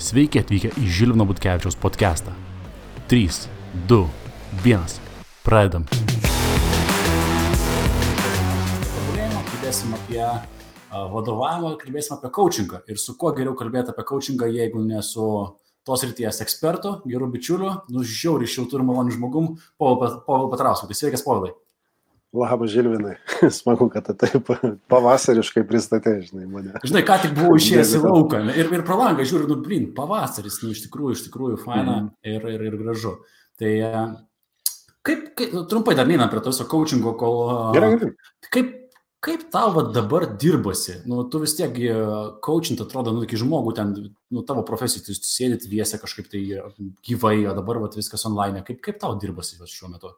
Sveiki atvykę į Žilvino Butkevičiaus podcastą. 3, 2, 1. Pradedam. Tobulėjimą, kalbėsim apie vadovavimą, kalbėsim apie coachingą. Ir su kuo geriau kalbėti apie coachingą, jeigu ne su tos ryties ekspertu, geru bičiuliu, nu žiauriai šiltų ir malonių žmogum, Povilu Patrausku. Tai sveikas, Povilai. Labas, Žilvinai. Smagu, kad tu taip pavasariškai pristatė, žinai, mane. Žinai, ką tik buvau išėjęs į lauką ir, ir pro langą žiūriu, nu, blin, pavasaris, nu, iš tikrųjų, iš tikrųjų, faina mm. ir, ir, ir gražu. Tai kaip, kaip nu, trumpai dar neina prie to viso coachingo, kol... Gerai, gerai. Kaip, kaip tau va, dabar dirbasi? Nu, tu vis tiek coachint atrodo, nu, iki žmogų ten, nu, tavo profesijai, tu sėdit viese kažkaip tai gyvai, o dabar va, viskas online. Kaip, kaip tau dirbasi va, šiuo metu?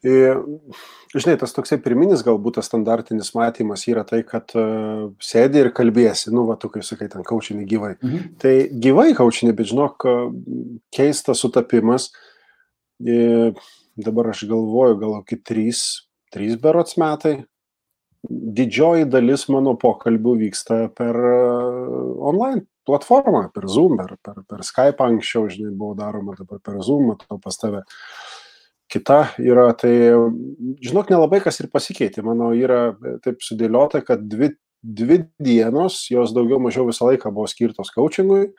Žinai, tas toksai pirminis galbūt tas standartinis matymas yra tai, kad uh, sėdi ir kalbėsi, nu, va, tu kaip sakai, ten kaučinį gyvai. Mhm. Tai gyvai kaučinį, bet žinok, keistas sutapimas. E, dabar aš galvoju, gal kokį trys, trys berots metai. Didžioji dalis mano pokalbių vyksta per online platformą, per Zoom, per, per, per Skype anksčiau, žinai, buvo daroma, dabar per Zoom, matau pas tave. Uh, kita yra, tai žinok, nelabai kas ir pasikeitė. Mano yra taip sudėliota, kad dvi, dvi dienos, jos daugiau mažiau visą laiką buvo skirtos coachingui,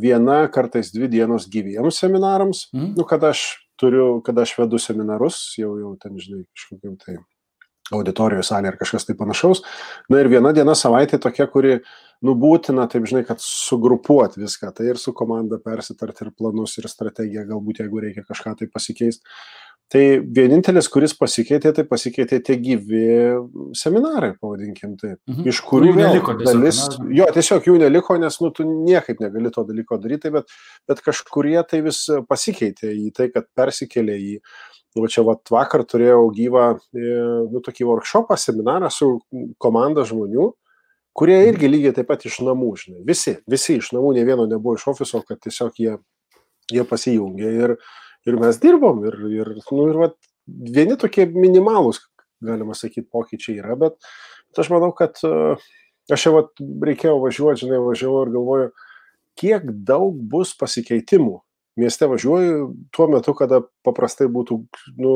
viena kartais dvi dienos gyviems seminarams, mm. nu, kad aš turiu, kad aš vedu seminarus, jau, jau ten, žinai, kažkokiam tai auditorijos salė ar kažkas tai panašaus. Na ir viena diena savaitė tokia, kuri, nu, būtina, taip žinai, kad sugrupuoti viską, tai ir su komanda persitarti ir planus, ir strategiją, galbūt jeigu reikia kažką tai pasikeisti. Tai vienintelis, kuris pasikeitė, tai pasikeitė tie gyvi seminarai, pavadinkim taip. Mhm. Iš kurių jų neliko dalis. Tiesiog, jo, tiesiog jų neliko, nes nu, tu niekaip negali to dalyko daryti, bet, bet kažkurie tai vis pasikeitė į tai, kad persikėlė į Nu, čia vat, vakar turėjau gyvą, e, nu, tokį workshopą, seminarą su komanda žmonių, kurie irgi lygiai taip pat iš namų, žinai. Visi, visi iš namų, ne vieno nebuvo iš ofiso, kad tiesiog jie, jie pasijungė ir, ir mes dirbom. Ir, ir, nu, ir vat, vieni tokie minimalūs, galima sakyti, pokyčiai yra, bet, bet aš manau, kad uh, aš jau vat, reikėjo važiuoti, žinai, važiavau ir galvoju, kiek daug bus pasikeitimų mieste važiuoju tuo metu, kada paprastai būtų nu,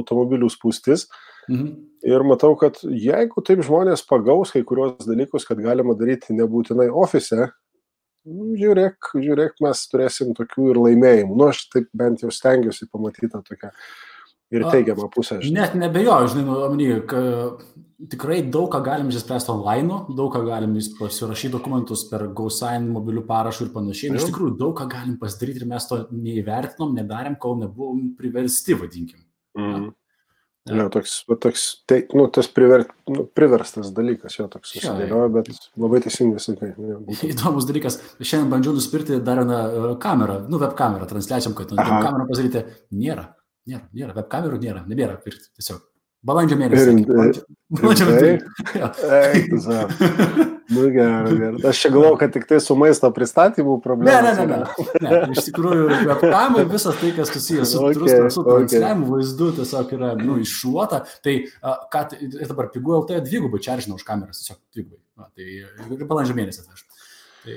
automobilių spūstis. Mhm. Ir matau, kad jeigu taip žmonės pagaus kai kurios dalykus, kad galima daryti nebūtinai ofise, nu, žiūrėk, žiūrėk, mes turėsim tokių ir laimėjimų. Nu, aš taip bent jau stengiuosi pamatyti tą tokią ir teigiamą pusę. Žinai. Net nebejoju, žinai, nu, omeny, tikrai daug ką galim išspręsti online, daug ką galim pasirašyti dokumentus per GoSign mobilių parašų ir panašiai. Iš tikrųjų, daug ką galim pasidaryti ir mes to neįvertinom, nedarėm, kol nebuvom priversti, vadinkim. Mm. Ja. Jo, toks, toks tai, nu, tas priver, nu, priverstas dalykas, jo toks susidėlioja, bet labai teisingai sakai. Įdomus dalykas, šiandien bandžiau nusipirkti dar vieną uh, kamerą, nu, web kamerą, transliacijom, kad nu, kamerą pasidaryti. Nėra. Nėra, nėra, web kamerų nėra, nebėra pirkti tiesiog. Balandžio mėnesį. Balandžio mėnesį. Nu, gerai, gerai. Aš čia galvoju, kad tik tai su maisto pristatymu problema. Ne, ne, ne, ne. ne. Iš tikrųjų, webkamai, visas tai, kas susijęs su, okay, su transliavimu, okay. vaizdu, tiesiog yra nu, iššuota. Tai, ką, dabar pigų LT dvigubai čia žinau už kameras, tiesiog dvigubai. Na, tai balandžio mėnesį atvežti. Tai,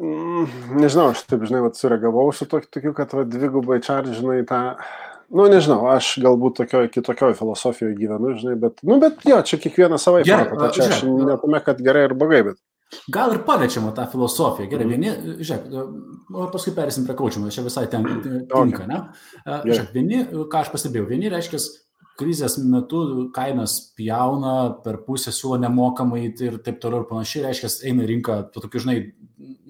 mm, Nežinau, aš taip, žinai, vat, sureagavau su tokiu, kad va, dvigubai čia, žinai, tą nu nežinau, aš galbūt tokioj kitokioj filosofijoje gyvenu, žinai, bet, nu, bet jo, čia kiekvienas savai mato, tai čia aš netume, kad gerai ar blogai, bet. Gal ir paliečiama tą filosofiją. Gerai, mm. vieni, žiūrėk, paskui perėsim prie kaučimo, čia visai ten tinka, ne? Žiūrėk, vieni, ką aš pastebėjau, vieni reiškia, krizės metu kainas pjauna, per pusę siūlo nemokamai ir taip toliau ir panašiai, reiškia, eina rinka, to tokiu, žinai,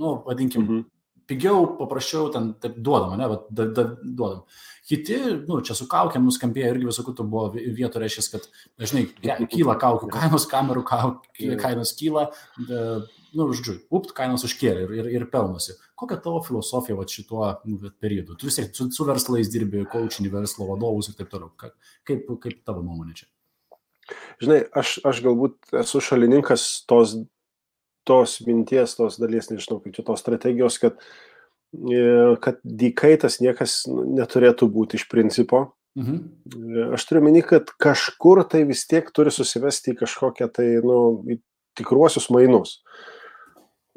nu, vadinkim, -hmm. pigiau, paprasčiau, ten taip duodama, ne, bet da, da, duodam. Kiti, nu, čia su kaukiam nuskambėjo irgi visokių tų buvo vietų, reiškia, kad dažnai kyla kaukių kainos, kamerų kainos kyla, de, nu, žodžiu, upt, kainos užkėlė ir, ir, ir pelnosi. Kokia tavo filosofija va šituo nu, periodu? Tu vis tiek su, su verslais dirbi, coachinį verslo vadovus ir taip toliau. Kaip, kaip tavo nuomonė čia? Žinai, aš, aš galbūt esu šalininkas tos, tos minties, tos dalies, nežinau, kaip čia tos strategijos, kad uh, kad dykaitas niekas neturėtų būti iš principo. Mhm. Aš turiu meni, kad kažkur tai vis tiek turi susivesti į kažkokią tai, nu, tikruosius mainus.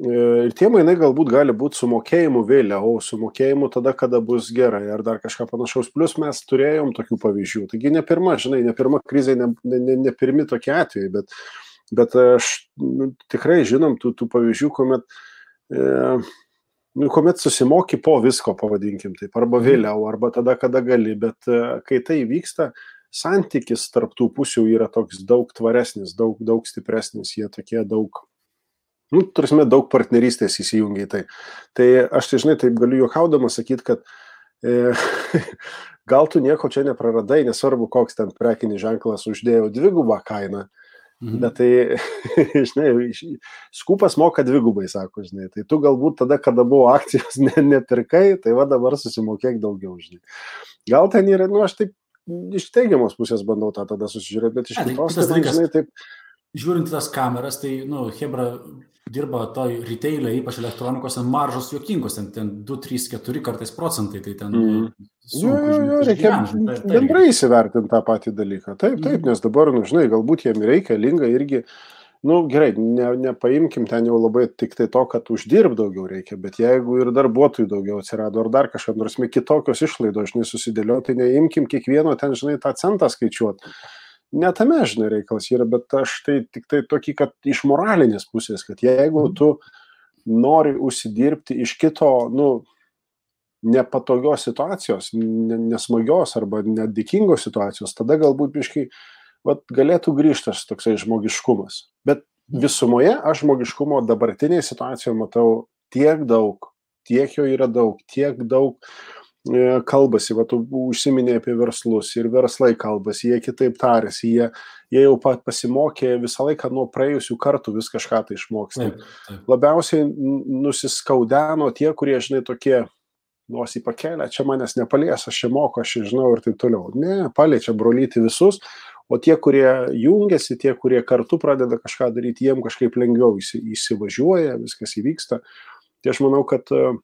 Ir tie mainai galbūt gali būti sumokėjimu vėliau, sumokėjimu tada, kada bus gerai, ar dar kažką panašaus. Plus mes turėjom tokių pavyzdžių. Taigi ne pirma, žinai, ne pirma krizė, ne, ne, ne pirmi tokie atvejai, bet, bet aš nu, tikrai žinom tų, tų pavyzdžių, kuomet, e, nu, kuomet susimoki po visko, pavadinkim taip, arba mhm. vėliau, arba tada, kada gali, bet e, kai tai vyksta, santykis tarptų pusių yra toks daug tvaresnis, daug, daug stipresnis, jie tokie daug Nu, turime daug partnerystės įsijungia į tai. Tai aš tai žinai, taip galiu juokaudama sakyti, kad e, gal tu nieko čia nepraradai, nesvarbu, koks ten prekinis ženklas uždėjo dvigubą kainą, mhm. bet tai, žinai, skupas moka dvigubai, sako, žinai, tai tu galbūt tada, kada buvo akcijos, ne, nepirkai, tai va dabar susimokėk daugiau, žinai. Gal ten yra, nu, aš taip iš teigiamos pusės bandau tą tada susižiūrėti, bet iš tai kitos, tai, žinai, taip. Žiūrint tas kameras, tai, nu, Hebra dirba toj retailė, ypač elektronikos, ten maržos juokingos, ten, ten 2, 3, 4 kartais procentai, tai ten... Mm. Sunku, jo, jo, reikia gyven, tai, bendrai įsivertinti tą patį dalyką. Taip, taip, mm. nes dabar, nu, žinai, galbūt jiem reikia, linga irgi, nu, gerai, ne, nepaimkim ten jau labai tik tai to, kad uždirb daugiau reikia, bet jeigu ir darbuotojų daugiau atsirado, ar dar kažką, nors mes kitokios išlaidos, žinai, susidėlioti, tai neimkim kiekvieno ten, žinai, tą centą skaičiuoti ne tame, žinai, reikalas yra, bet aš tai tik tai tokį, kad iš moralinės pusės, kad jeigu mhm. tu nori užsidirbti iš kito, nu, nepatogios situacijos, nesmagios arba nedėkingos situacijos, tada galbūt biškai, galėtų grįžti tas toksai žmogiškumas. Bet visumoje aš žmogiškumo dabartinėje situacijoje matau tiek daug, tiek jo yra daug, tiek daug E, kalbasi, va, tu užsiminė apie verslus ir verslai kalbasi, jie kitaip tarėsi, jie, jie jau pat pasimokė visą laiką nuo praėjusių kartų vis kažką tai taip. Labiausiai nusiskaudeno tie, kurie, žinai, tokie nosį pakelia, čia manęs nepalies, aš čia moku, aš čia žinau ir taip toliau. Ne, paliečia brolyti visus, o tie, kurie jungiasi, tie, kurie kartu pradeda kažką daryti, jiem kažkaip lengviau įsivažiuoja, viskas įvyksta. Tai aš manau, kad uh,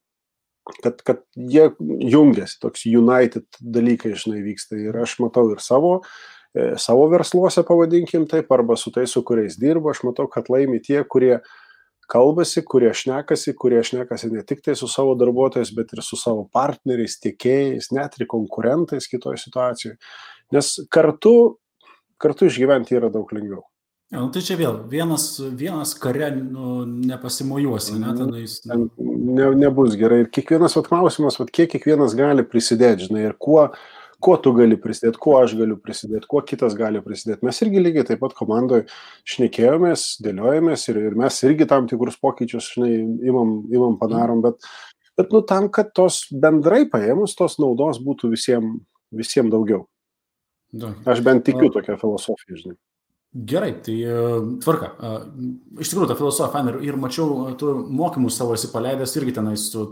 kad, kad jie jungiasi, toks united dalykai, žinai, vyksta. Ir aš matau ir savo, e, savo versluose, pavadinkim taip, arba su tais, su kuriais dirbu, aš matau, kad laimi tie, kurie kalbasi, kurie šnekasi, kurie šnekasi ne tik tai su savo darbuotojais, bet ir su savo partneriais, tiekėjais, net ir konkurentais kitoje situacijoje. Nes kartu, kartu išgyventi yra daug lengviau. Ja, nu, tai čia vėl vienas, vienas kare nu, nepasimojuosi, ne, mhm. tenais. Nu. Ne, nebus gerai. Ir kiekvienas vat, klausimas, vat, kiek kiekvienas gali prisidėti, žinai, ir kuo, kuo tu gali prisidėti, kuo aš galiu prisidėti, kuo kitas gali prisidėti. Mes irgi lygiai taip pat komandoje šnekėjomės, dėliojomės ir, ir mes irgi tam tikrus pokyčius, žinai, imam, imam padarom, bet, bet nu, tam, kad tos bendrai paėmus, tos naudos būtų visiems visiem daugiau. Da. Aš bent tikiu tokią filosofiją, žinai. Gerai, tai e, tvarka. E, iš tikrųjų, ta filosofija faina ir, ir mačiau, e, tu mokymus savo esi paleidęs irgi tenais su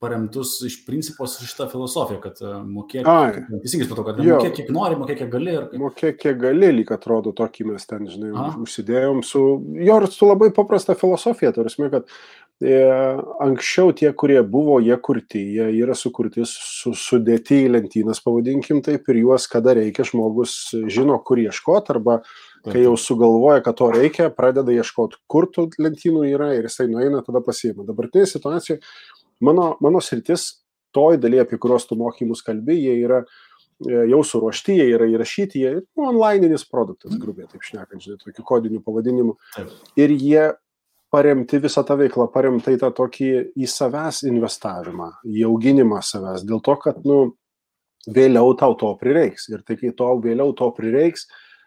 paremtus iš principo šitą filosofiją, kad mokėk, teisingai supratau, kad mokėk kiek nori, mokėk kiek gali. Ir... Mokėk kiek gali, lyg atrodo, tokį mes ten, žinai, Aha. užsidėjom su, jo, ir su labai paprasta filosofija, tarsi, kad anksčiau tie, kurie buvo, jie kurti, jie yra sukurti, su, sudėti į lentynas, pavadinkim taip, ir juos, kada reikia, žmogus žino, kur ieškoti, arba kai jau sugalvoja, kad to reikia, pradeda ieškoti, kur tų lentynų yra ir jisai nueina, tada pasiima. Dabartinė situacija, mano, mano sritis, toj dalyje, apie kuriuos tu mokymus kalbi, jie yra e, jau suruošti, jie yra įrašyti, jie nu, onlineinis produktas, grubiai taip šnekant, žinai, tokiu kodiniu pavadinimu. Ir jie paremti visą tą veiklą, paremta į tą tokį į savęs investavimą, į auginimą savęs, dėl to, kad, nu, vėliau tau to prireiks. Ir tai, kai to vėliau to prireiks,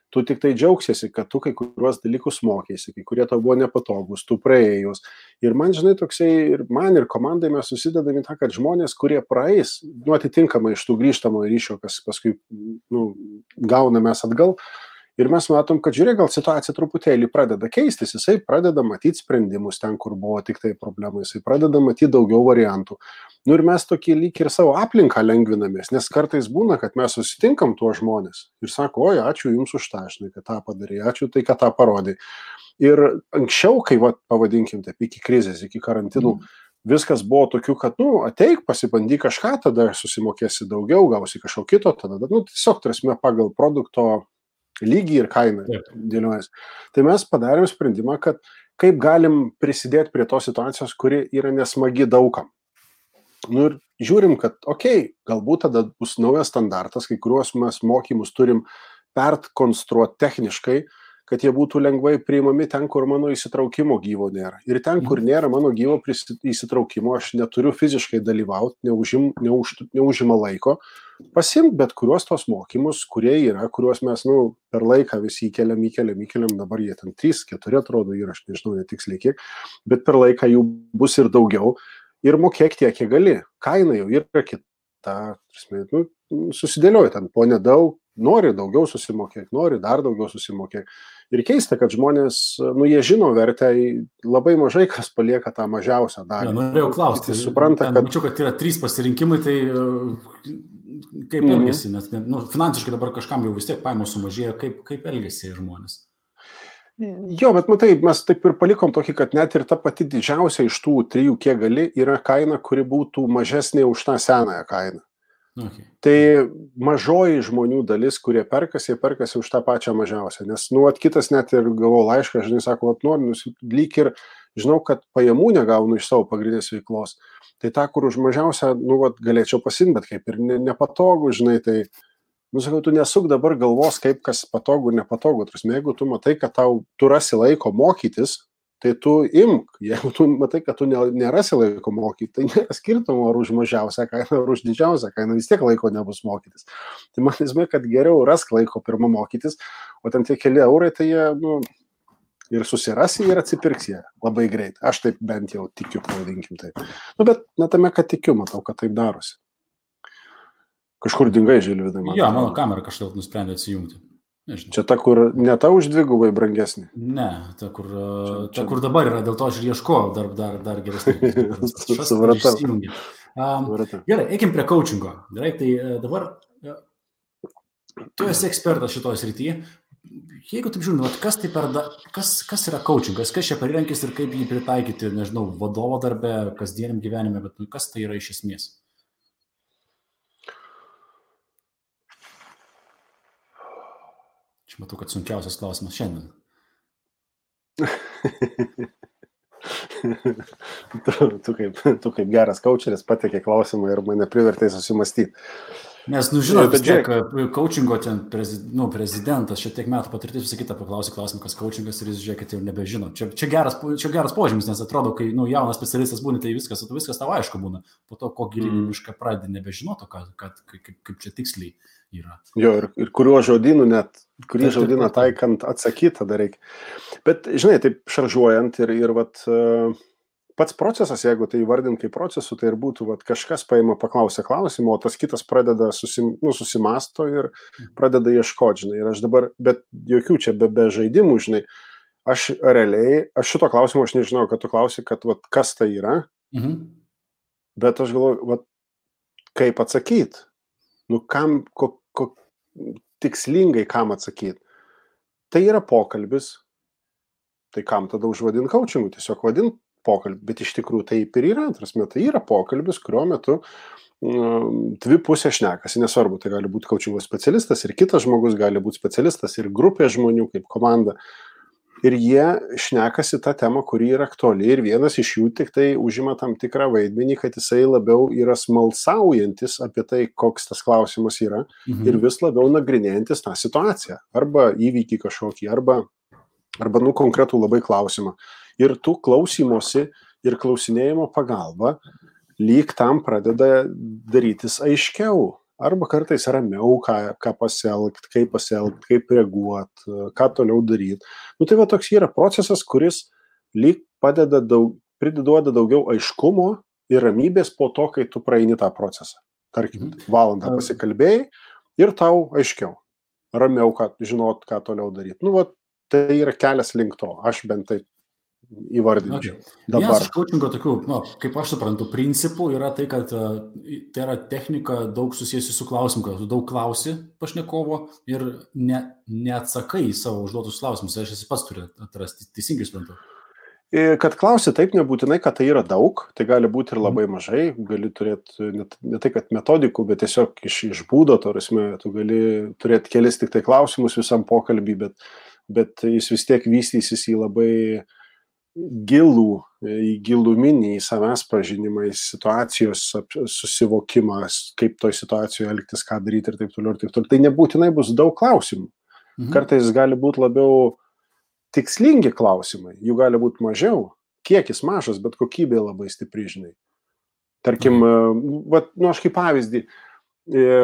tu tik tai džiaugsiesi, kad tu kai kuriuos dalykus mokėsi, kai kurie tau buvo nepatogus, tu praėjus. Ir man, žinai, toksai, ir man ir komandai mes susidedame tą, kad žmonės, kurie praeis, nu, atitinkamai iš tų grįžtamo ryšio, kas paskui, nu, gauname atgal, Ir mes matom, kad žiūrėk, gal situacija truputėlį pradeda keistis, jisai pradeda matyti sprendimus ten, kur buvo tik tai problema, jisai pradeda matyti daugiau variantų. Nu ir mes tokį lyg ir savo aplinką lengvinamės, nes kartais būna, kad mes susitinkam tuo žmonės ir sako, oi, ačiū Jums už tą, žinai, kad tą padarė, ačiū tai, kad tą parodė. Ir anksčiau, kai, va, pavadinkim taip, iki krizės, iki karantinų, mm viskas buvo tokiu, kad, nu, ateik, pasibandyk kažką, tada susimokėsi daugiau, gausi kažko kito, tada, nu, tiesiog, tarsi, pagal produkto lygį ir kainą dėliojasi. Tai mes padarėm sprendimą, kad kaip galim prisidėti prie tos situacijos, kuri yra nesmagi daugam. Nu ir žiūrim, kad, okei, okay, galbūt tada bus naujas standartas, kai kuriuos mes mokymus turim perkonstruoti techniškai, kad jie būtų lengvai priimami ten, kur mano įsitraukimo gyvo nėra. Ir ten, kur mhm. nėra mano gyvo įsitraukimo, aš neturiu fiziškai dalyvauti, neužim, neuž, neužima laiko, pasimti bet kuriuos tos mokymus, kurie yra, kuriuos mes nu, per laiką visi įkeliam, įkeliam, įkeliam, dabar jie ten 3, 4 atrodo ir aš nežinau netiksliai kiek, bet per laiką jų bus ir daugiau ir mokėk tiek, kiek gali. Kaina jau yra kita. Nu, susidėlioju ten po nedaug, nori daugiau susimokėk, nori dar daugiau susimokėk. Ir keista, kad žmonės, nu, jie žino vertę, labai mažai kas palieka tą mažiausią dalį. Ja, norėjau klausti. Supranta, kad... Mačiau, kad yra trys pasirinkimai, tai e, kaip mm. elgesi, nes nu, finansiškai dabar kažkam jau vis tiek paėmų sumažėjo, kaip, kaip elgesi žmonės. Jo, bet matai, mes taip ir palikom tokį, kad net ir ta pati didžiausia iš tų trijų, kiek gali, yra kaina, kuri būtų mažesnė už tą senąją kainą. Okay. Tai mažoji žmonių dalis, kurie perkasi, jie perkasi už tą pačią mažiausią. Nes, nu, at kitas net ir gavau laišką, žinai, sako, at noriu, lyg ir žinau, kad pajamų negaunu iš savo pagrindinės veiklos. Tai tą, kur už mažiausią, nu, at, galėčiau pasimti, bet kaip ir ne, nepatogu, žinai, tai, nu, sakau, tu nesuk dabar galvos, kaip kas patogu, nepatogu. Tarsi, jeigu tu matai, kad tau tu rasi laiko mokytis, tai tu imk, jeigu tu matai, kad tu nerasi laiko mokyti, tai nėra skirtumo ar už mažiausią kainą, ar už didžiausią kainą, vis tiek laiko nebus mokytis. Tai man esmė, kad geriau rask laiko pirmą mokytis, o ten tie keli eurai, tai jie, nu, ir susirasi ir atsipirks jie labai greit. Aš taip bent jau tikiu, pavadinkim taip. Nu, bet netame, kad tikiu, matau, kad taip darosi. Kažkur dingai, Žilvidai. Jo, mano kamera kažkaip nusprendė atsijungti. Nežinau. Čia ta, kur ne ta už dvigubai brangesnė. Ne, ta, kur, čia, čia... ta, kur dabar yra, dėl to aš ir ieškojau dar, dar, dar geresnį. Supratau. Um, gerai, eikim prie coachingo. Gerai, tai e, dabar e, tu esi ekspertas šitoje srityje. Jeigu taip žiūrint, kas, tai per da, kas, kas yra coachingas, kas čia parirankis ir kaip jį pritaikyti, nežinau, vadovo darbe, kasdieniam gyvenime, bet kas tai yra iš esmės? Matau, kad sunkiausias klausimas šiandien. tu, tu, kaip, tu kaip geras kočeris patekė klausimą ir mane privertė susimastyti. Nes, nu, žinot, bet tiek coachingo ten prezi, nu, prezidentas, šiek tiek metų patirtis, visą kitą paklausė klausimą, kas coachingas ir jis žiūrėk, kad jau nebežino. Čia, čia, geras, čia geras požymis, nes atrodo, kai nu, jaunas specialistas būna, tai viskas, viskas tau aišku būna. Po to, ko gilin mm. pradedi nebežinoto, kad, kad, kaip, kaip čia tiksliai yra. Jo, ir, ir kuriuo žodynu net, kurį žodyną taikant atsakyti tada reikia. Bet, žinai, taip šaržuojant ir, ir vat, pats procesas, jeigu tai įvardint kaip procesų, tai ir būtų, vat, kažkas paima paklausę klausimą, o tas kitas pradeda susim, nu, susimasto ir mhm. pradeda ieškoti, žinai. Ir aš dabar, bet jokių čia be, be žaidimų, žinai, aš realiai, aš šito klausimo aš nežinau, kad tu klausi, kad vat, kas tai yra, mhm. bet aš galvoju, vat, kaip atsakyti nu kam, ko, ko, tikslingai kam atsakyti. Tai yra pokalbis, tai kam tada užvadinti coachingu, tiesiog vadinti pokalbį, bet iš tikrųjų taip ir yra, prasme, tai yra pokalbis, kurio metu um, dvi pusės šnekasi, nesvarbu, tai gali būti coachingo specialistas ir kitas žmogus gali būti specialistas ir grupė žmonių kaip komanda ir jie šnekasi tą temą, kuri yra aktuali ir vienas iš jų tik tai užima tam tikrą vaidmenį, kad jisai labiau yra smalsaujantis apie tai, koks tas klausimas yra mhm. ir vis labiau nagrinėjantis tą situaciją arba įvykį kažkokį, arba, arba nu, konkretų labai klausimą. Ir tų klausimosi ir klausinėjimo pagalba lyg tam pradeda darytis aiškiau arba kartais ramiau, ką, ką pasielgti, kaip pasielgti, kaip reaguoti, ką toliau daryti. Nu, tai va toks yra procesas, kuris lyg padeda daug, priduoda daugiau aiškumo ir ramybės po to, kai tu praeini tą procesą. Tarkim, mhm. valandą pasikalbėjai ir tau aiškiau, ramiau, kad žinot, ką toliau daryti. Nu, va, tai yra kelias link to. Aš bent taip įvardinčiau. Okay. Vienas iš coachingo tokių, nu, kaip aš suprantu, principų yra tai, kad uh, tai yra technika daug susijusi su klausimu, kad tu daug klausi pašnekovo ir ne, neatsakai į savo užduotus klausimus. Aš esi pats turi atrasti, teisingai suprantu. Kad klausi taip, nebūtinai, kad tai yra daug, tai gali būti ir labai mažai, gali turėti net, ne tai, kad metodikų, bet tiesiog iš, iš būdo, tarsi, tu gali turėti kelis tik tai klausimus visam pokalbį, bet, bet jis vis tiek vystysis į labai gilų, į giluminį, į savęs pažinimą, į situacijos susivokimą, kaip toj situacijoje elgtis, ką daryti ir taip toliau ir taip toliau. Tai nebūtinai bus daug klausimų. Mhm. Kartais gali būti labiau tikslingi klausimai, jų gali būti mažiau, kiekis mažas, bet kokybė labai stipri, žinai. Tarkim, mhm. vat, nu, aš kaip pavyzdį, e,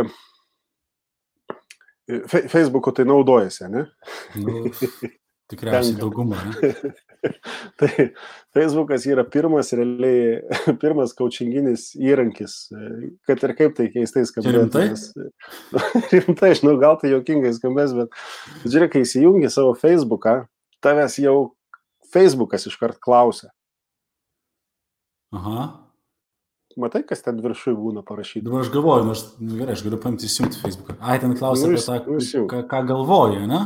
Fe, Facebook'u tai naudojasi, ne? Nu, tikriausiai daugumą, ne? tai Facebookas yra pirmas, realiai, pirmas coachinginis įrankis, kad ir kaip tai keistai skambės. Rimtai? Rimtai, žinau, gal tai jokingai skambės, bet žiūrėk, kai įsijungi savo Facebooką, tavęs jau Facebookas iškart klausia. Aha. Matai, kas ten viršui būna parašyta. Dabar aš galvoju, nors nu, gerai, aš galiu paimti įsijungti Facebooką. Ai, ten klausia nu, apie tą, ką, ką galvoji, ne?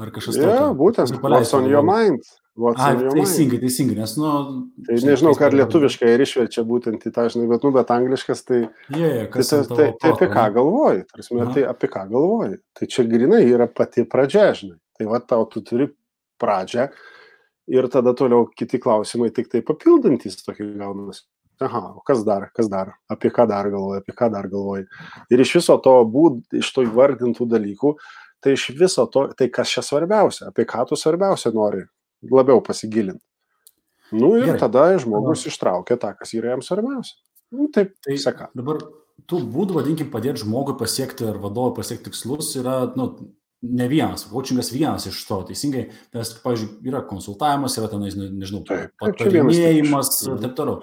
Ar kažkas tokio? Ja, būtent, what's on your mind. What's Ai, teisingai, teisingai, nes, nu... Tai nežinau, ką lietuviškai ir išverčia būtent į tą, žinai, bet, nu, bet angliškas, tai... Yeah, tai, tai, tai, tai apie ką galvoji, tarsi, tai apie ką galvoji. Tai čia grinai yra pati pradžia, žinai. Tai va, tau tu turi pradžią ir tada toliau kiti klausimai tik tai papildantis tokį gaunasi. Aha, o kas dar, kas dar, apie ką dar galvoji, apie ką dar galvoji. Ir iš viso to būd, iš to įvardintų dalykų, tai iš viso to, tai kas čia svarbiausia, apie ką tu svarbiausia nori labiau pasigilinti. Nu ir Gerai. tada žmogus Aha. ištraukia tą, kas yra jam svarbiausia. Nu, taip, tai seka. Dabar tų būdų, vadinkim, padėti žmogui pasiekti ar vadovui pasiekti tikslus yra, nu, ne vienas, coachingas vienas iš to, teisingai, nes, pavyzdžiui, yra konsultavimas, yra tenais, nežinau, patarinėjimas ir taip toliau.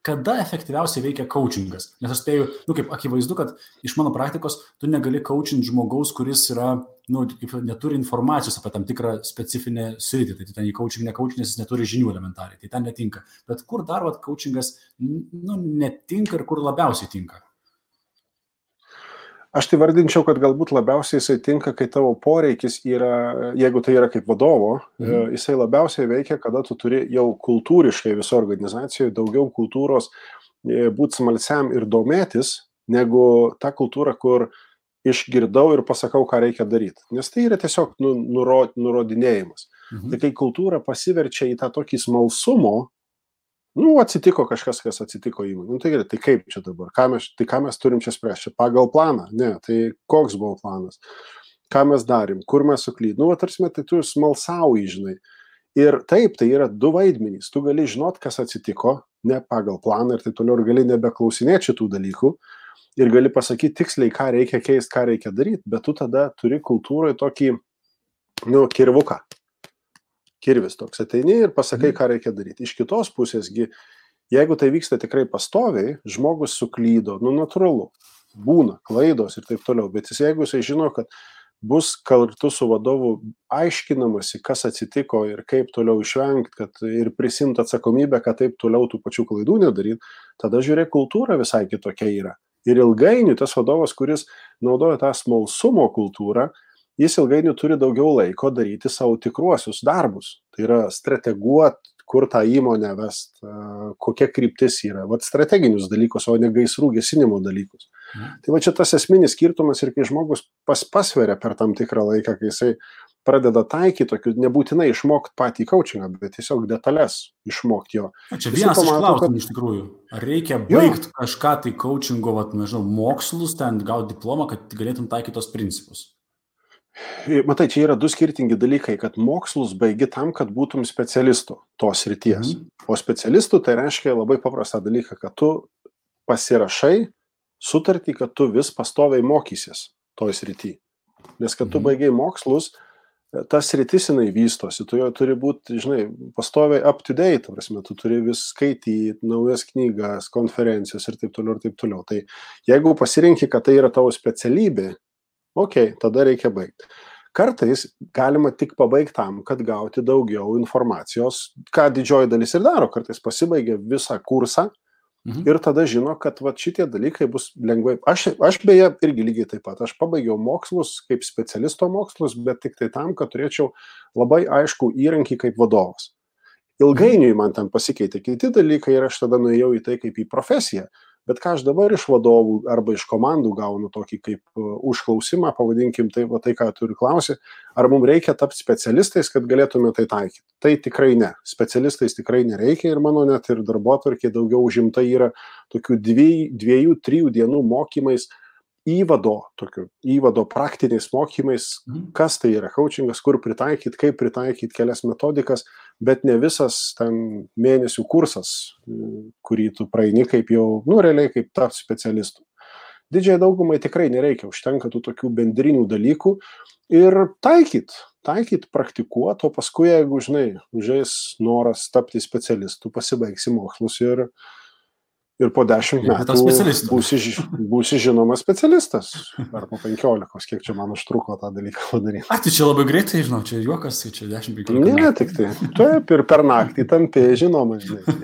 Kada efektyviausiai veikia coachingas? Nes aš spėju, nu, kaip akivaizdu, kad iš mano praktikos tu negali coachinti žmogaus, kuris yra, nu, kaip, neturi informacijos apie tam tikrą specifinę sritį. Tai ten į coaching necoaching, nes jis neturi žinių elementariai. Tai ten netinka. Bet kur dar, vad, coachingas, nu, netinka ir kur labiausiai tinka? Aš tai vardinčiau, kad galbūt labiausiai jisai tinka, kai tavo poreikis yra, jeigu tai yra kaip vadovo, e, mhm. jisai labiausiai veikia, kada tu turi jau kultūriškai viso organizacijoje daugiau kultūros e, būti smalsiam ir domėtis, negu ta kultūra, kur išgirdau ir pasakau, ką reikia daryti. Nes tai yra tiesiog nu, nuro, nurodinėjimas. Mhm. Tai kai kultūra pasiverčia į tą tokį smalsumo, Nu, atsitiko kažkas, kas atsitiko įmonė. Nu, tai gerai, tai kaip čia dabar? Ką mes, tai ką mes turim čia spręsti? Čia pagal planą? Ne, tai koks buvo planas? Ką mes darėm? Kur mes suklydom? Nu, tarsi, tai tu smalsauji, žinai. Ir taip, tai yra du vaidmenys. Tu gali žinot, kas atsitiko, ne pagal planą ir taip toliau, ir gali nebeklausinėti šitų dalykų. Ir gali pasakyti tiksliai, ką reikia keisti, ką reikia daryti, bet tu tada turi kultūroje tokį, nu, kirvuką kirvis toks ateini ir pasakai, mhm. ką reikia daryti. Iš kitos pusėsgi, jeigu tai vyksta tikrai pastoviai, žmogus suklydo, nu natūralu, būna klaidos ir taip toliau, bet jis jeigu jisai žino, kad bus kartu su vadovu aiškinamasi, kas atsitiko ir kaip toliau išvengti, kad ir prisimti atsakomybę, kad taip toliau tų pačių klaidų nedaryt, tada žiūrėk, kultūra visai kitokia yra. Ir ilgainiui tas vadovas, kuris naudoja tą smalsumo kultūrą, jis ilgainiui turi daugiau laiko daryti savo tikruosius darbus. Tai yra strateguoti, kur tą įmonę vest, kokia kryptis yra. Vat strateginius dalykus, o ne gaisrų gesinimo dalykus. Mhm. Tai va čia tas esminis skirtumas ir kai žmogus pas, pasveria per tam tikrą laiką, kai jisai pradeda taikyti tokių, nebūtinai išmokti patį coachingą, bet tiesiog detalės išmokti jo. Na, čia vienas pamato, iš klausimų kad... iš tikrųjų. Ar reikia baigti kažką tai coachingo, vat, nežinau, mokslus, ten gauti diplomą, kad galėtum taikyti tos principus? Matai, čia yra du skirtingi dalykai, kad mokslus baigi tam, kad būtum specialistu tos ryties. Mhm. O specialistų tai reiškia labai paprastą dalyką, kad tu pasirašai sutartį, kad tu vis pastoviai mokysies toj srity. Nes kad tu mhm. baigiai mokslus, tas rytis jinai vystosi, tu jo turi būti, žinai, pastoviai up to date, prasme, tu turi vis skaityti naujas knygas, konferencijos ir taip toliau ir taip toliau. Tai jeigu pasirinki, kad tai yra tavo specialybė, Ok, tada reikia baigti. Kartais galima tik pabaigti tam, kad gauti daugiau informacijos, ką didžioji dalis ir daro. Kartais pasibaigia visą kursą mhm. ir tada žino, kad va, šitie dalykai bus lengvai. Aš, aš beje irgi lygiai taip pat. Aš pabaigiau mokslus kaip specialisto mokslus, bet tik tai tam, kad turėčiau labai aišku įrankį kaip vadovas. Ilgainiui man ten pasikeitė kiti dalykai ir aš tada nuėjau į tai kaip į profesiją. Bet ką aš dabar iš vadovų arba iš komandų gaunu tokį kaip e, užklausimą, pavadinkim tai, va, tai ką turi klausyti, ar mums reikia tapti specialistais, kad galėtume tai taikyti. Tai tikrai ne. Specialistais tikrai nereikia ir mano net ir darbo atvarkė daugiau užimta yra tokių dviejų, dviejų trijų dienų mokymais įvado, tokiu įvado praktiniais mokymais, mhm. kas tai yra coachingas, kur pritaikyti, kaip pritaikyti kelias metodikas, bet ne visas ten mėnesių kursas, kurį tu praeini kaip jau, nu, realiai kaip tapti specialistu. Didžiai daugumai tikrai nereikia, užtenka tų tokių bendrinių dalykų ir taikyt, taikyt, praktikuot, o paskui, jeigu, žinai, užės noras tapti specialistu, pasibaigsi mokslus ir, uh, ir po dešimt metų būsi, būsi žinomas specialistas. Ar po penkiolikos, kiek čia man užtruko tą dalyką padaryti. A, tai čia labai greitai, žinau, čia juokas, tai čia dešimt penkiolika. Ne, tik tai. Taip, ir per naktį tampi žinomas, žinai.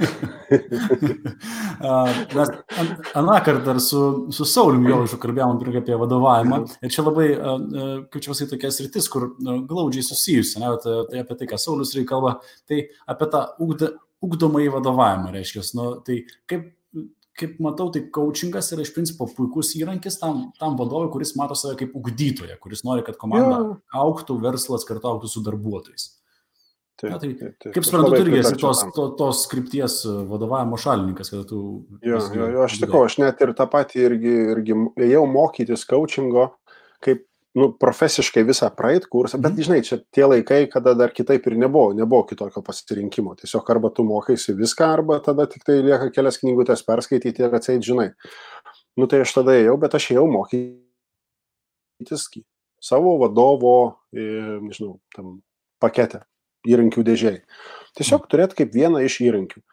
Mes aną kartą dar su, su Sauliu Jaužu kalbėjom apie vadovavimą. Ir čia labai, kaip čia pasakyti, tokia sritis, kur glaudžiai susijusi. Ne, tai apie tai, ką Saulis reikia kalba, tai apie tą ugdomąjį vadovavimą, reiškia. Nu, tai kaip kaip matau, tai coachingas yra iš principo puikus įrankis tam, tam vadovui, kuris mato save kaip ugdytoją, kuris nori, kad komanda jo. auktų, verslas kartu auktų su darbuotojais. Taip, ja, tai, taip, taip. Kaip suprantu, tu irgi esi tos, to, tos skripties vadovavimo šalininkas, kad tu... Jo, jo, jo, aš tikau, aš net ir tą patį irgi, irgi ėjau mokytis coachingo kaip nu, profesiškai visą praeit kursą, bet, mhm. žinai, čia tie laikai, kada dar kitaip ir nebuvo, nebuvo kitokio pasirinkimo. Tiesiog arba tu mokaisi viską, arba tada tik tai lieka kelias knygutės perskaityti ir atseit, žinai. Nu tai aš tada ėjau, bet aš ėjau mokytis savo vadovo, nežinau, tam pakete, įrankių dėžiai. Tiesiog mhm. turėti kaip vieną iš įrankių.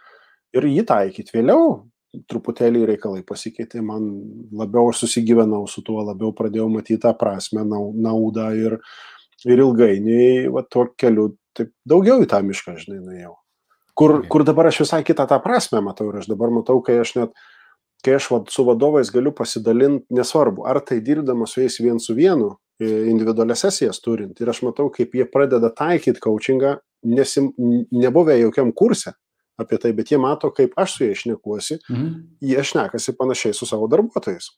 Ir jį taikyti vėliau, truputėlį reikalai pasikeitė, man labiau aš susigyvenau su tuo, labiau pradėjau matyti tą prasme, naudą ir, ir ilgainiui, va, tuo keliu, taip daugiau į tą mišką, žinai, nuėjau. Kur, kur dabar aš visai kitą tą prasme matau ir aš dabar matau, kai aš net, kai aš va, su vadovais galiu pasidalinti, nesvarbu, ar tai dirbdamas su jais vien su vienu, individualias sesijas turint, ir aš matau, kaip jie pradeda taikyti coachingą, nesim, nebuvę jokiam kurse apie tai, bet jie mato, kaip aš su jais šnekuosi, mhm. jie šnekasi panašiai su savo darbuotojais,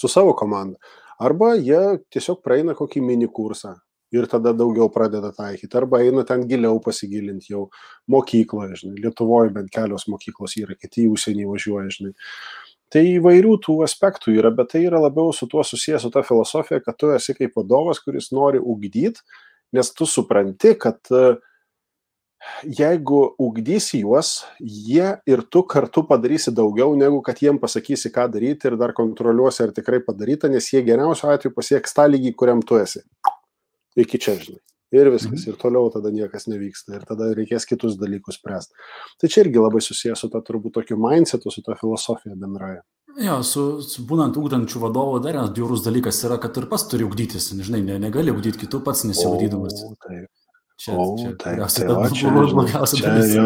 su savo komanda. Arba jie tiesiog praeina kokį mini kursą ir tada daugiau pradeda taikyti, arba eina ten giliau pasigilinti jau mokykloje, žinai, Lietuvoje bent kelios mokyklos yra, kiti į užsienį važiuoja, žinai. Tai įvairių tų aspektų yra, bet tai yra labiau su tuo susijęs su ta filosofija, kad tu esi kaip vadovas, kuris nori ugdyti, nes tu supranti, kad uh, jeigu ugdysi juos, jie ir tu kartu padarysi daugiau, negu kad jiem pasakysi, ką daryti ir dar kontroliuosi, ar tikrai padaryta, nes jie geriausiu atveju pasieks tą lygį, kuriam tu esi. Iki čia, žinai. Ir viskas. Mhm. Ir toliau tada niekas nevyksta. Ir tada reikės kitus dalykus spręsti. Tai čia irgi labai susijęs su to turbūt tokiu mindsetu, su to filosofija bendraja. Jo, su, su būnant ūkdančių vadovų dar vienas bjaurus dalykas yra, kad ir pats turi ugdytis. Nežinai, ne, negali ugdyti kitų pats nesiugdydamas. O, taip. Čia, o, čia, taip, tai va, čia, čia, jo,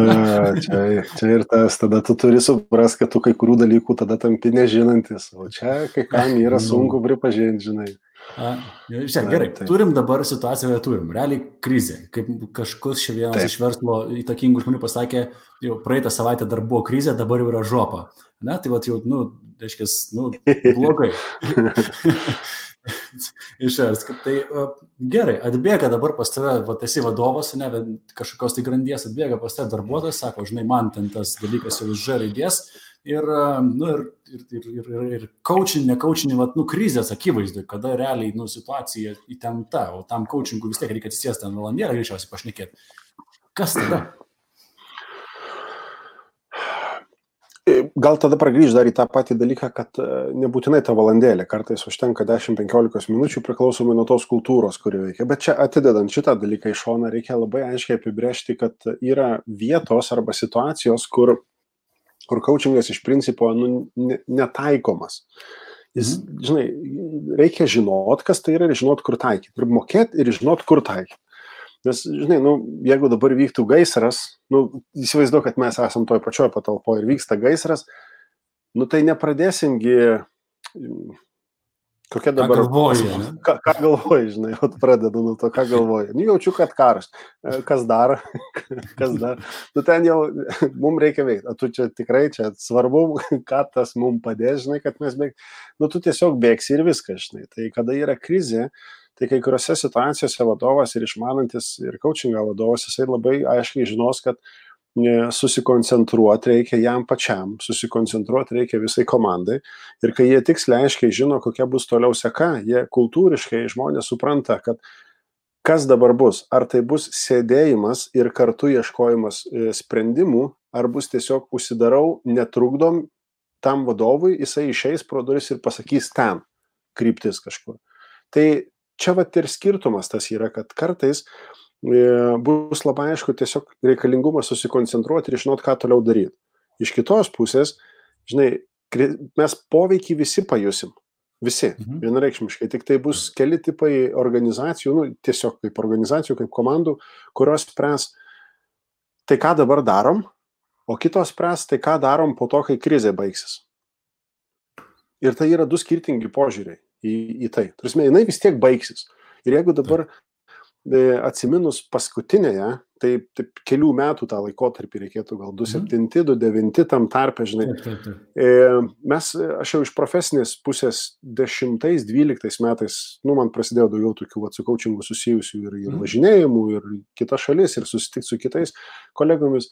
čia, čia ir tas, tada tu turi suprasti, kad tu kai kurių dalykų tada tampi nežinantis, o čia kai kam yra nu. sunku pripažinti, žinai. A, žiūrėk, gerai, taip. turim dabar situaciją, turim, realiai krizė, kaip kažkas čia vienas taip. iš verslo įtakingų žmonių pasakė, jau praeitą savaitę dar buvo krizė, dabar jau yra žopa. Na, tai va jau, nu, reiškia, nu, blogai. Išversk. Tai gerai, atbėga dabar pas tave, va, esi vadovas, ne, kažkokios tai grandies atbėga pas tave darbuotojas, sako, žinai, man ten tas dalykas jau iš žaidės. Ir, nu, ir, ir, ir, ir, ir, ir coaching, ne coaching, vat, nu, krizės akivaizdu, kada realiai, nu, situacija įtempta, o tam coachingui vis tiek reikia atsisėsti ant valandėlę greičiausiai pašnekėti. Kas tada? Gal tada pragrįž dar į tą patį dalyką, kad e, nebūtinai ta valandėlė, kartais užtenka 10-15 minučių priklausomai nuo tos kultūros, kuri veikia. Bet čia atidedant šitą dalyką į šoną, reikia labai aiškiai apibrėžti, kad yra vietos arba situacijos, kur, kur coachingas iš principo nu, netaikomas. Jis, mhm. žinai, reikia žinot, kas tai yra ir žinot, kur taikyti. Ir mokėti ir žinot, kur taikyti. Nes, žinai, nu, jeigu dabar vyktų gaisras, nu, įsivaizduoju, kad mes esam toj pačioj patalpoje ir vyksta gaisras, nu tai nepradėsimgi Kokia dabar... Ką galvoji? Ką, ką galvoji, žinai, o pradedu nuo to, ką galvoji. Nu, jaučiu, kad karas. E, kas dar? Kas dar? Nu, ten jau mums reikia veikti. O tu čia tikrai, čia svarbu, ką tas mums padės, žinai, kad mes bėg... Nu, tu tiesiog bėgsi ir viskas, žinai. Tai kada yra krizė, tai kai kuriuose situacijose vadovas ir išmanantis ir coachingo vadovas, jisai labai aiškiai žinos, kad susikoncentruoti reikia jam pačiam, susikoncentruoti reikia visai komandai. Ir kai jie tiksliai aiškiai žino, kokia bus toliau seka, jie kultūriškai žmonės supranta, kad kas dabar bus. Ar tai bus sėdėjimas ir kartu ieškojimas e, sprendimų, ar bus tiesiog užsidarau, netrukdom tam vadovui, jisai išeis pro duris ir pasakys ten kryptis kažkur. Tai čia vat ir skirtumas tas yra, kad kartais E, bus labai aišku tiesiog reikalingumas susikoncentruoti ir žinot, ką toliau daryti. Iš kitos pusės, žinai, mes poveikį visi pajusim. Visi, mhm. vienareikšmiškai. Tik tai bus keli tipai organizacijų, nu, tiesiog kaip organizacijų, kaip komandų, kurios spręs, tai ką dabar darom, o kitos spręs, tai ką darom po to, kai krizė baigsis. Ir tai yra du skirtingi požiūriai į, į tai. Turime, jinai vis tiek baigsis. Ir jeigu dabar E, atsiminus paskutinėje, tai taip kelių metų tą laikotarpį reikėtų gal 27, 29 tam tarpe, žinai. Taip, taip, taip. E, mes, aš jau iš profesinės pusės 10-12 metais, nu, man prasidėjo daugiau tokių atsukaučingų susijusių ir, ir mhm. važinėjimų, ir kitas šalis, ir susitikti su kitais kolegomis.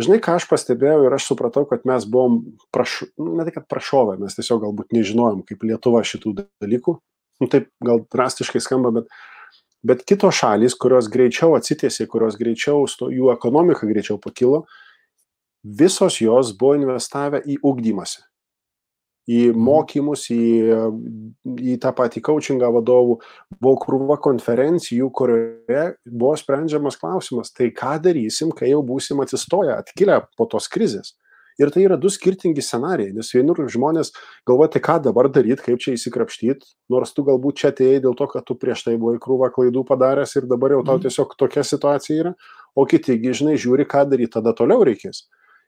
Žinai, ką aš pastebėjau ir aš supratau, kad mes buvom, praš, nu, ne tai kad prašovę, mes tiesiog galbūt nežinojom, kaip Lietuva šitų dalykų. Nu, taip gal drastiškai skamba, bet Bet kitos šalys, kurios greičiau atsitiesė, kurios greičiau, jų ekonomika greičiau pakilo, visos jos buvo investavę į ugdymąsi, į mhm. mokymus, į, į tą patį coachingą vadovų. Buvo krūva konferencijų, kurioje buvo sprendžiamas klausimas, tai ką darysim, kai jau būsim atsistoję, atkilę po tos krizės. Ir tai yra du skirtingi scenarijai, nes vienur žmonės galvoja, tai ką dabar daryti, kaip čia įsikrapštyti, nors tu galbūt čia atėjai dėl to, kad tu prieš tai buvai krūvą klaidų padaręs ir dabar jau tau mhm. tiesiog tokia situacija yra, o kiti, žinai, žiūri, ką daryti, tada toliau reikės.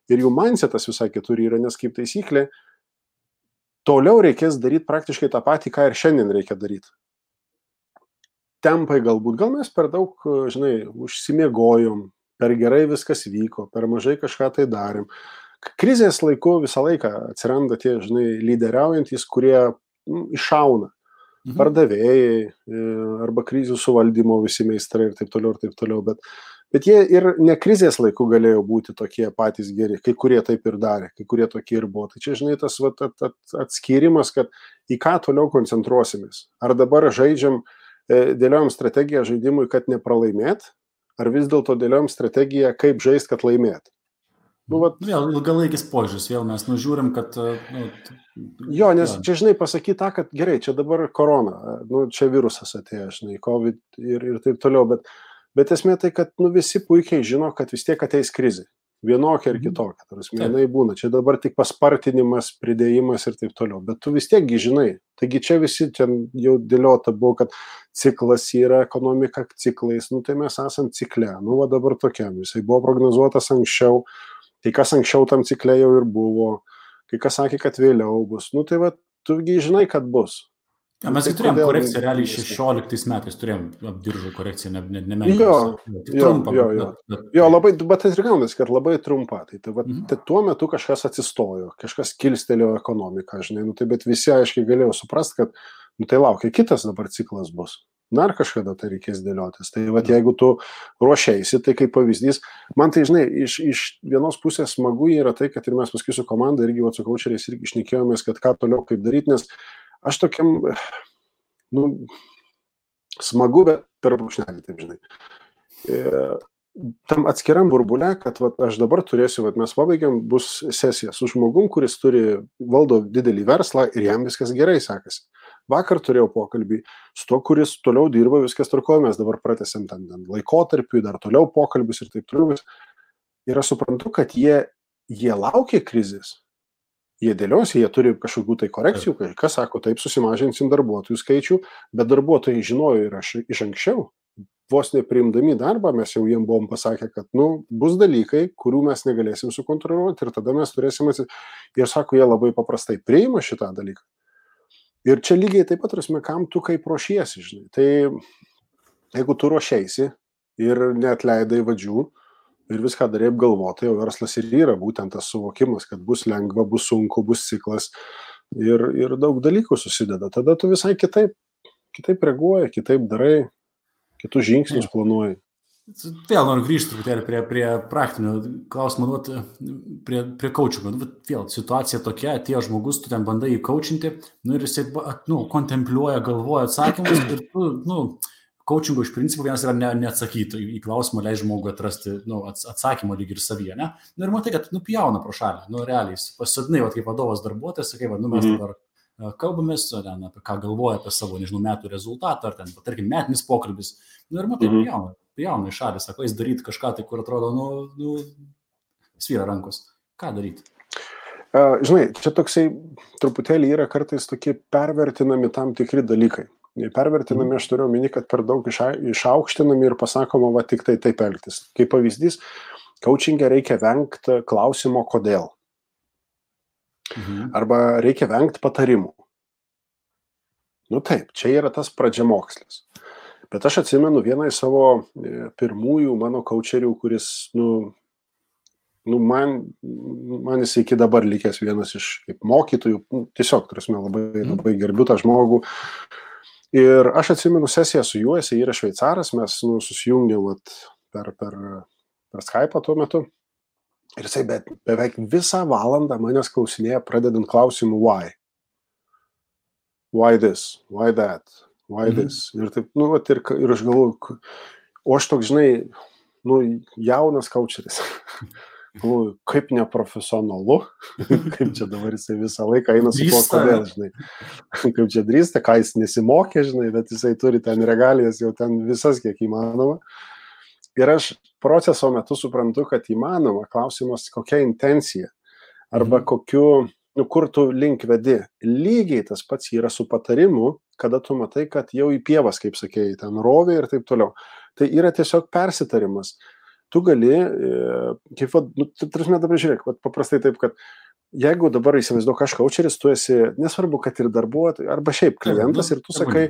Ir jų mindsetas visai kitur yra, nes kaip taisyklė, toliau reikės daryti praktiškai tą patį, ką ir šiandien reikia daryti. Tempai galbūt, gal mes per daug, žinai, užsimiegojom, per gerai viskas vyko, per mažai kažką tai darėm krizės laiku visą laiką atsiranda tie, žinai, lyderiaujantis, kurie nu, iššauna. Mhm. Pardavėjai e, arba krizių suvaldymo visi meistrai ir taip toliau ir taip toliau. Bet, bet jie ir ne krizės laiku galėjo būti tokie patys geri, kai kurie taip ir darė, kai kurie tokie ir buvo. Tai čia, žinai, tas vat, at, at, atskirimas, kad į ką toliau koncentruosimės. Ar dabar žaidžiam, e, dėliojam strategiją žaidimui, kad nepralaimėt, ar vis dėlto dėliojam strategiją, kaip žaisti, kad laimėt. Nu, vat, vėl ilgalaikis požiūris, vėl mes nužiūrim, kad... Nu, jo, nes ja. čia, žinai, pasakyti tą, kad gerai, čia dabar korona, nu, čia virusas atėjo, žinai, COVID ir, ir taip toliau, bet, bet esmė tai, kad nu, visi puikiai žino, kad vis tiek ateis krizė. Vienokia ir mhm. kitokia. Tarsi, jinai būna. Čia dabar tik paspartinimas, pridėjimas ir taip toliau. Bet tu vis tiekgi žinai. Taigi čia visi ten jau dėliota buvo, kad ciklas yra ekonomika ciklais. Nu tai mes esam cikle. Nu va dabar tokiam. Jisai buvo prognozuotas anksčiau. Kai kas anksčiau tam cikle jau ir buvo, kai kas sakė, kad vėliau bus. Nu tai va, tugi žinai, kad bus. Ja, mes tai turėjom korekciją realiai 16 metais, turėjom apdiržų korekciją, ne, ne, ne menką. Jo, jo, trumpa, jo, jo. Bet, bet, jo, labai, bet tai ir gaunasi, kad labai trumpa. Tai, tai, va, mhm. tai tuo metu kažkas atsistojo, kažkas kilstelėjo ekonomiką, žinai, nu, tai bet visi aiškiai galėjo suprasti, kad, nu, tai laukia, kitas dabar ciklas bus dar kažkada tai reikės dėliotis. Tai va, jeigu tu ruošiaisi, tai kaip pavyzdys, man tai, žinai, iš, iš vienos pusės smagu yra tai, kad ir mes paskui su komanda irgi, va, su kočeriais irgi išnekėjomės, kad ką toliau kaip daryti, nes aš tokiam, nu, smagu, bet per brūkšnelį, taip žinai. E, tam atskiram burbulė, kad va, aš dabar turėsiu, va, mes pabaigiam, bus sesija su žmogum, kuris turi, valdo didelį verslą ir jam viskas gerai sekasi. Vakar turėjau pokalbį su to, kuris toliau dirba, viskas tvarkoja, mes dabar pratęsim ten, ten laikotarpį, dar toliau pokalbis ir taip toliau. Ir aš suprantu, kad jie, jie laukia krizės. Jie dėliosi, jie turi kažkokių tai korekcijų, kas sako, taip susimažinsim darbuotojų skaičių, bet darbuotojai žinojo ir aš iš anksčiau, vos nepriimdami darbą, mes jau jiem buvom pasakę, kad nu, bus dalykai, kurių mes negalėsim sukontroliuoti ir tada mes turėsim atsitikti. Ir sako, jie labai paprastai priima šitą dalyką. Ir čia lygiai taip pat, prasme, kam tu kaip ruošiesi, žinai. Tai jeigu tu ruošiesi ir net leidai vadžių ir viską darai apgalvotai, o verslas ir yra būtent tas suvokimas, kad bus lengva, bus sunku, bus ciklas ir, ir daug dalykų susideda, tada tu visai kitaip, kitaip reaguoji, kitaip darai, kitus žingsnius planuoji. Vėl noriu grįžti truputėlį prie, prie praktinių klausimų, nu, prie, prie coachingo. Nu, vėl situacija tokia, tie žmogus, tu ten bandai jį coachinti, nu, ir jisai nu, kontempliuoja, galvoja atsakymus ir tu, nu, coachingo iš principo vienas yra ne, neatsakyti į klausimą, leidžia žmogui atrasti nu, atsakymą lyg ir savyje, ne? Nu, ir matai, kad nupjauna pro šalį, nu, realiai, pasidinai, kaip vadovas darbuotojas, sakai, va, nu, mes mhm. dabar kalbamės, ten, apie ką galvoja apie savo, nežinau, metų rezultatą, ar ten, tarkim, metinis pokalbis. Nu, ir matai, mhm. jauna, jauna iš šalį, sako, jis daryti kažką tai, kur atrodo, nu, nu svyra rankos. Ką daryti? Žinai, čia toksai truputėlį yra kartais tokie pervertinami tam tikri dalykai. Pervertinami aš turiu omeny, kad per daug išaukštinami ir pasakoma, va tik tai taip elgtis. Kaip pavyzdys, coachingė reikia vengti klausimo kodėl. Mhm. Arba reikia vengti patarimų. Nu taip, čia yra tas pradžiamokslis. Bet aš atsimenu vieną iš savo e, pirmųjų mano coacherių, kuris, nu, nu man, man jis iki dabar likęs vienas iš kaip mokytojų, tiesiog, turėsime, labai, mhm. labai gerbiu tą žmogų. Ir aš atsimenu sesiją su juo, jis yra šveicaras, mes nu, susijungėm vat, per, per, per Skype tuo metu. Ir jisai be, beveik visą valandą manęs klausinėja, pradedant klausimu why. Why this, why that, why mhm. this. Ir taip, nu, vat, ir, ir aš galvoju, o aš toks, žinai, nu, jaunas kaučeris. Galvoju, kaip neprofesionalu, kaip čia dabar jisai visą laiką eina su tuo, kodėl, žinai. Kaip čia drįsta, ką jis nesimokė, žinai, bet jisai turi ten regalijas jau ten visas, kiek įmanoma. Ir aš proceso metu suprantu, kad įmanoma, klausimas, kokia intencija arba mhm. kokiu, nu, kur tu link vedi. Lygiai tas pats yra su patarimu, kada tu matai, kad jau į pievas, kaip sakėjai, ten rovė ir taip toliau. Tai yra tiesiog persitarimas. Tu gali, e, kaip, nu, tarsi, dabar žiūrėk, paprastai taip, kad jeigu dabar įsivaizduok, aš kaučeris, tu esi, nesvarbu, kad ir darbuotojas, arba šiaip klientas ir tu sakai,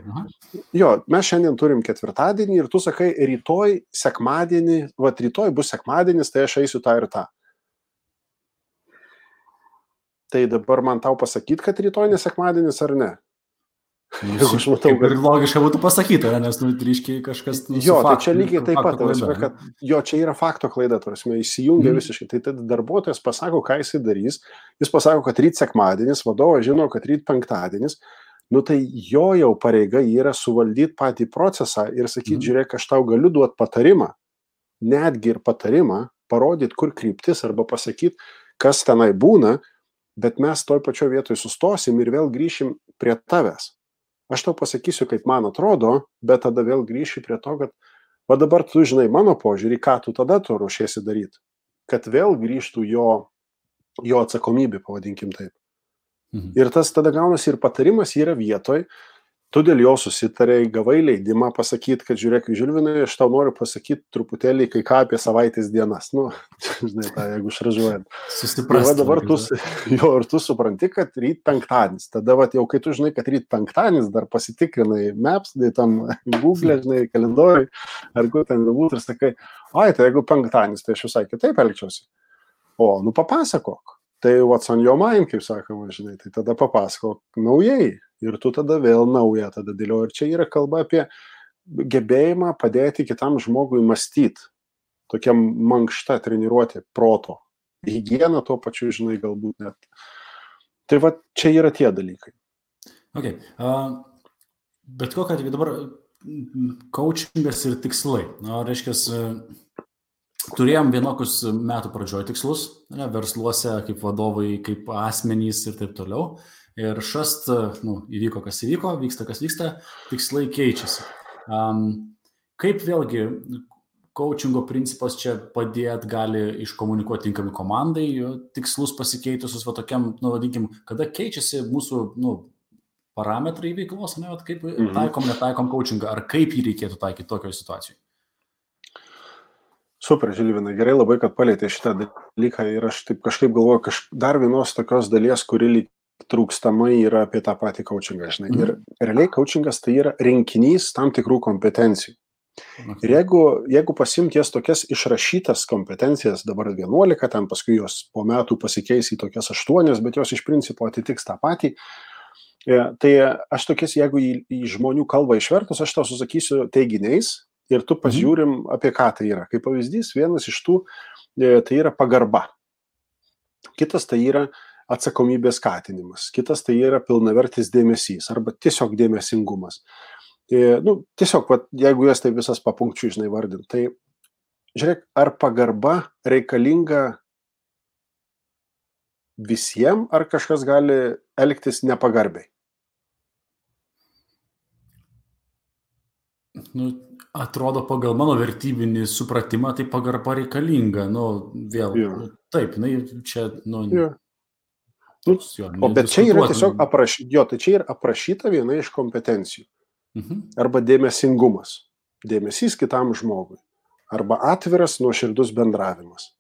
jo, mes šiandien turim ketvirtadienį ir tu sakai, rytoj, sekmadienį, va, rytoj bus sekmadienis, tai aš eisiu tą ir tą. Tai dabar man tau pasakyti, kad rytoj nesekmadienis ar ne? Nu, Jeigu aš matau, kad... Ir logiška būtų pasakyti, nes, nu, ryškiai kažkas... Nu, jo, tai čia lygiai taip pat, klaida, kad jo, čia yra fakto klaida, tarsi, įsijungia mm. visiškai. Tai tada darbuotojas pasako, ką jisai darys, jis pasako, kad ryt sekmadienis, vadovas žino, kad ryt penktadienis, nu tai jo jau pareiga yra suvaldyti patį procesą ir sakyti, mm. žiūrėk, aš tau galiu duoti patarimą, netgi ir patarimą, parodyti, kur kryptis arba pasakyti, kas tenai būna, bet mes toj pačioj vietoj sustosim ir vėl grįšim prie tavęs aš tau pasakysiu, kaip man atrodo, bet tada vėl grįši prie to, kad va dabar tu žinai mano požiūrį, ką tu tada tu ruošiesi daryti, kad vėl grįžtų jo, jo atsakomybė, pavadinkim taip. Mhm. Ir tas tada gaunasi ir patarimas yra vietoj, tu dėl jo susitarėjai, gavai leidimą pasakyti, kad žiūrėk, Žilvinai, aš tau noriu pasakyti truputėlį kai ką apie savaitės dienas. Nu, žinai, tą, jeigu šražuojant. Susiprasti. Tai dabar tu, jo, ir tu supranti, kad ryt penktadienis. Tada, va, jau kai tu žinai, kad ryt penktadienis, dar pasitikrinai Maps, tai tam Google, žinai, kalendoriui, ar kur ten būtų ir sakai, ai, tai jeigu penktadienis, tai aš visai kitaip elgčiausi. O, nu papasakok. Tai what's on your mind, kaip sakoma, žinai, tai tada papasakok naujai ir tu tada vėl naują tada dėlioji. Ir čia yra kalba apie gebėjimą padėti kitam žmogui mąstyti. Tokia mankšta treniruotė proto. Higiena tuo pačiu, žinai, galbūt net. Tai va, čia yra tie dalykai. Okay. Uh, bet kokia atveju dabar coachingas ir tikslai. Na, reiškia, turėjom vienokius metų pradžioje tikslus, ne, versluose, kaip vadovai, kaip asmenys ir taip toliau ir šast, nu, įvyko kas įvyko, vyksta kas vyksta, tikslai keičiasi. Um, kaip vėlgi coachingo principas čia padėt gali iškomunikuoti tinkami komandai, tikslus pasikeitusius, va tokiam, nu, vadinkim, kada keičiasi mūsų, nu, parametrai veiklos, ne, kaip mhm. taikom, netaikom coachingą, ar kaip jį reikėtų taikyti tokioje situacijoje. Super, Žilvinai, gerai labai, kad palėtė šitą dalyką ir aš taip kažkaip galvoju, kaž, dar vienos tokios dalies, kuri lyg trūkstamai yra apie tą patį coachingą, žinai. Mhm. Ir realiai coachingas tai yra rinkinys tam tikrų kompetencijų. Ir jeigu, jeigu pasimties tokias išrašytas kompetencijas, dabar 11, ten paskui jos po metų pasikeis į tokias 8, bet jos iš principo atitiks tą patį, e, tai aš tokias, jeigu į, į žmonių kalbą išvertus, aš tau susakysiu teiginiais ir tu mhm. pažiūrim, apie ką tai yra. Kaip pavyzdys, vienas iš tų e, tai yra pagarba. Kitas tai yra atsakomybės skatinimas, kitas tai yra pilnavertis dėmesys arba tiesiog dėmesingumas. E, nu, tiesiog, va, jeigu jas tai visas papunkčių, žinai, vardint, tai žiūrėk, ar pagarba reikalinga visiems, ar kažkas gali elgtis nepagarbiai? Nu, atrodo, pagal mano vertybinį supratimą, tai pagarba reikalinga. Nu, vėl. Nu, taip, na, čia, nu, ja. Nu, jo, o bet čia yra tiesiog aprašyta, jo, tai čia yra aprašyta viena iš kompetencijų. Mhm. Arba dėmesingumas, dėmesys kitam žmogui. Arba atviras, nuoširdus bendravimas.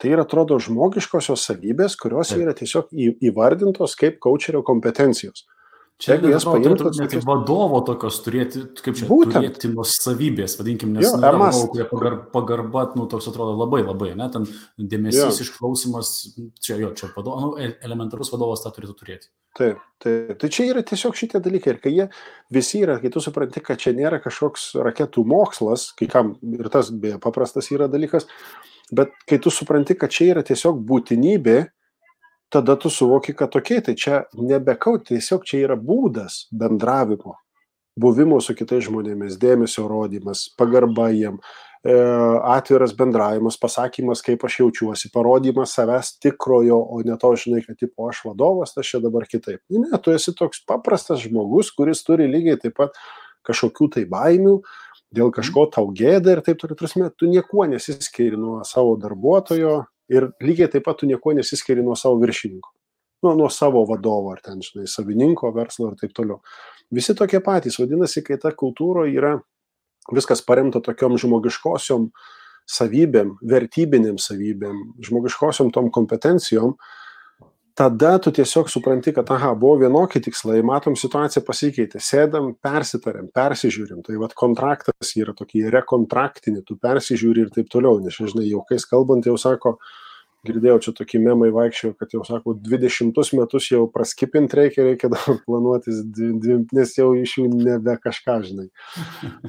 Tai yra, atrodo, žmogiškosios savybės, kurios yra tiesiog įvardintos kaip kočerio kompetencijos. Čia jeigu jas paimtų, net ir vadovo tokios turėti, kaip čia, būtent. turėti nuosavybės, vadinkim, nes jo, nu, vadovų, kurie pagar, pagarba, nu, toks atrodo labai labai, ne, ten dėmesys, jo. išklausimas, čia jo, čia vadovo, nu, elementarus vadovas tą turėtų turėti. Taip, taip, tai čia yra tiesiog šitie dalykai ir kai jie visi yra, kai tu supranti, kad čia nėra kažkoks raketų mokslas, kai kam ir tas beje paprastas yra dalykas, bet kai tu supranti, kad čia yra tiesiog būtinybė, tada tu suvoki, kad tokie, tai čia nebekau, tiesiog čia yra būdas bendravimo, buvimo su kitais žmonėmis, dėmesio rodymas, pagarba jiem, e, atviras bendravimas, pasakymas, kaip aš jaučiuosi, parodymas savęs tikrojo, o ne to, žinai, kad tipo aš vadovas, aš čia dabar kitaip. Ne, tu esi toks paprastas žmogus, kuris turi lygiai taip pat kažkokių tai baimių, dėl kažko tau gėda ir taip toliau, prasme, tu niekuo nesiskiri nuo savo darbuotojo, Ir lygiai taip pat tu nieko nesiskiri nuo savo viršininko. Nu, nuo savo vadovo ar ten, žinai, savininko, verslo ir taip toliau. Visi tokie patys. Vadinasi, kai ta kultūra yra viskas paremta tokiom žmogiškosiom savybėm, vertybinėm savybėm, žmogiškosiom tom kompetencijom, tada tu tiesiog supranti, kad, aha, buvo vienokie tikslai, matom, situacija pasikeitė, sėdam, persitariam, persižiūrim, tai vad kontraktas yra tokį rekontraktinį, tu persižiūri ir taip toliau, nes, žinai, jau kai kalbant, jau sako, girdėjau čia tokį memai vaikščiojo, kad jau sako, 20 metus jau praskipint reikia, reikia dabar planuotis, nes jau iš jų nebe kažką, žinai.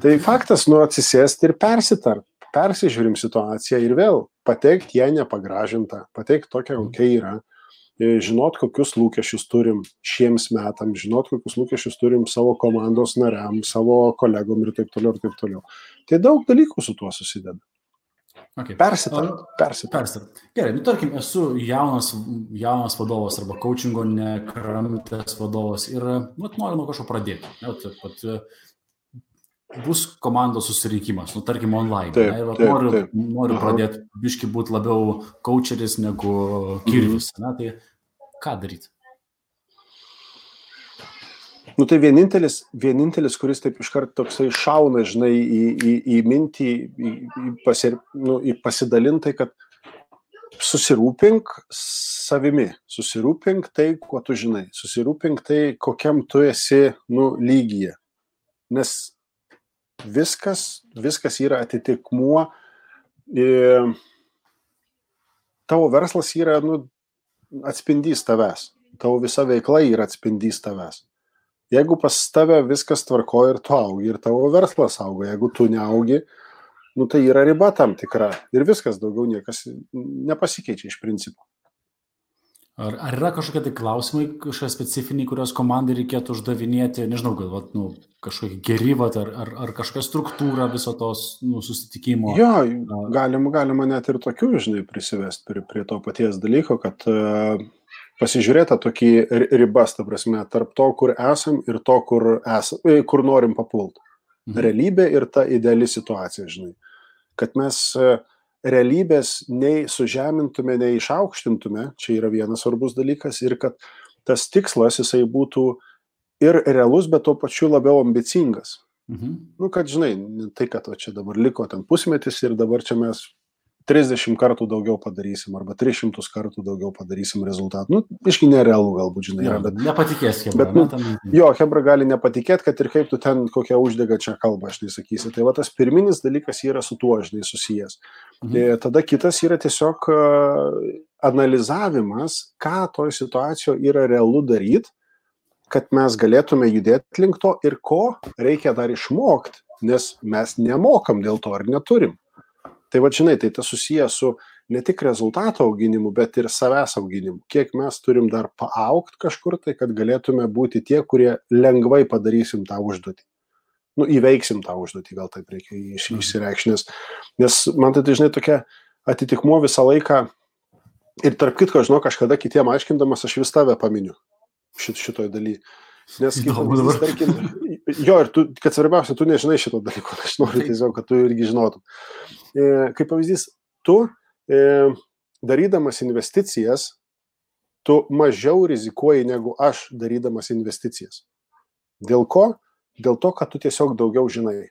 Tai faktas, nu, atsisėsti ir persitart, persižiūrim situaciją ir vėl pateikti ją nepagražintą, pateikti tokią, kokia yra E, žinot, kokius lūkesčius turim šiems metam, žinot, kokius lūkesčius turim savo komandos nariam, savo kolegom ir taip toliau ir taip toliau. Tai daug dalykų su tuo susideda. Okay. Persitar. Persitar. Persitar. Gerai, nu tarkim, esu jaunas, jaunas vadovas arba coachingo nekramtės vadovas ir nu, noriu nuo kažko pradėti. Ne, taip, pat, bus komandos susirinkimas, nu, tarkim, online. Taip, ne, taip, noriu taip. noriu pradėti biški būti labiau coacheris negu kirvis. Mhm. Ne, tai ką daryti? Nu tai vienintelis, vienintelis, kuris taip iškart toksai šauna, žinai, į, į, į mintį, į, į, pasir, nu, į pasidalintai, kad susirūpink savimi, susirūpink tai, kuo tu žinai, susirūpink tai, kokiam tu esi, nu, lygyje. Nes viskas, viskas yra atitikmuo. Tavo verslas yra nu, atspindys tavęs. Tavo visa veikla yra atspindys tavęs. Jeigu pas tave viskas tvarko ir tu augi, ir tavo verslas auga, jeigu tu neaugi, nu, tai yra riba tam tikra. Ir viskas daugiau niekas nepasikeičia iš principo. Ar, ar yra kažkokie tai klausimai, kažkokie specifiniai, kuriuos komandai reikėtų uždavinėti, nežinau, gal vat, nu, kažkokie geri, vat, ar, ar, ar kažkokia struktūra viso tos nu, susitikimo? Jo, galima, galima net ir tokių, žinai, prisivesti prie, prie to paties dalyko, kad uh, pasižiūrėti tokį ribas, ta prasme, tarp to, kur esam ir to, kur, esam, e, kur norim papulti. Mhm. Realybė ir ta ideali situacija, žinai. Kad mes uh, realybės nei sužemintume, nei išaukštintume, čia yra vienas svarbus dalykas, ir kad tas tikslas jisai būtų ir realus, bet tuo pačiu labiau ambicingas. Mhm. Nu, kad žinai, tai, kad čia dabar liko ten pusmetis ir dabar čia mes 30 kartų daugiau padarysim arba 300 kartų daugiau padarysim rezultatų. Nu, iški nerealu galbūt, žinai, yra, bet... Nepatikės, Hebra. Bet, nu, jo, Hebra gali nepatikėti, kad ir kaip tu ten kokią uždegančią kalbą, aš sakysi. Tai va tas pirminis dalykas yra su tuo, žinai, susijęs. Mhm. E, tada kitas yra tiesiog analizavimas, ką toj situacijoje yra realu daryti, kad mes galėtume judėti link to ir ko reikia dar išmokti, nes mes nemokam dėl to ar neturim. Tai va, žinai, tai tas susijęs su ne tik rezultato auginimu, bet ir savęs auginimu. Kiek mes turim dar paaukti kažkur tai, kad galėtume būti tie, kurie lengvai padarysim tą užduotį. Nu, įveiksim tą užduotį, gal taip reikia mhm. išsireikšti, nes, man tai, žinai, tokia atitikmuo visą laiką. Ir tarp kitko, žinau, kažkada kitiem aiškindamas, aš vis tave paminiu šit, šitoj daly. Nes, kaip pavyzdys, tarkim, jo, ir tu, kad svarbiausia, tu nežinai šito dalyko, aš noriu tiesiog, kad tu irgi žinotum. E, kaip pavyzdys, tu e, darydamas investicijas, tu mažiau rizikuoji negu aš darydamas investicijas. Dėl ko? Dėl to, kad tu tiesiog daugiau žinai.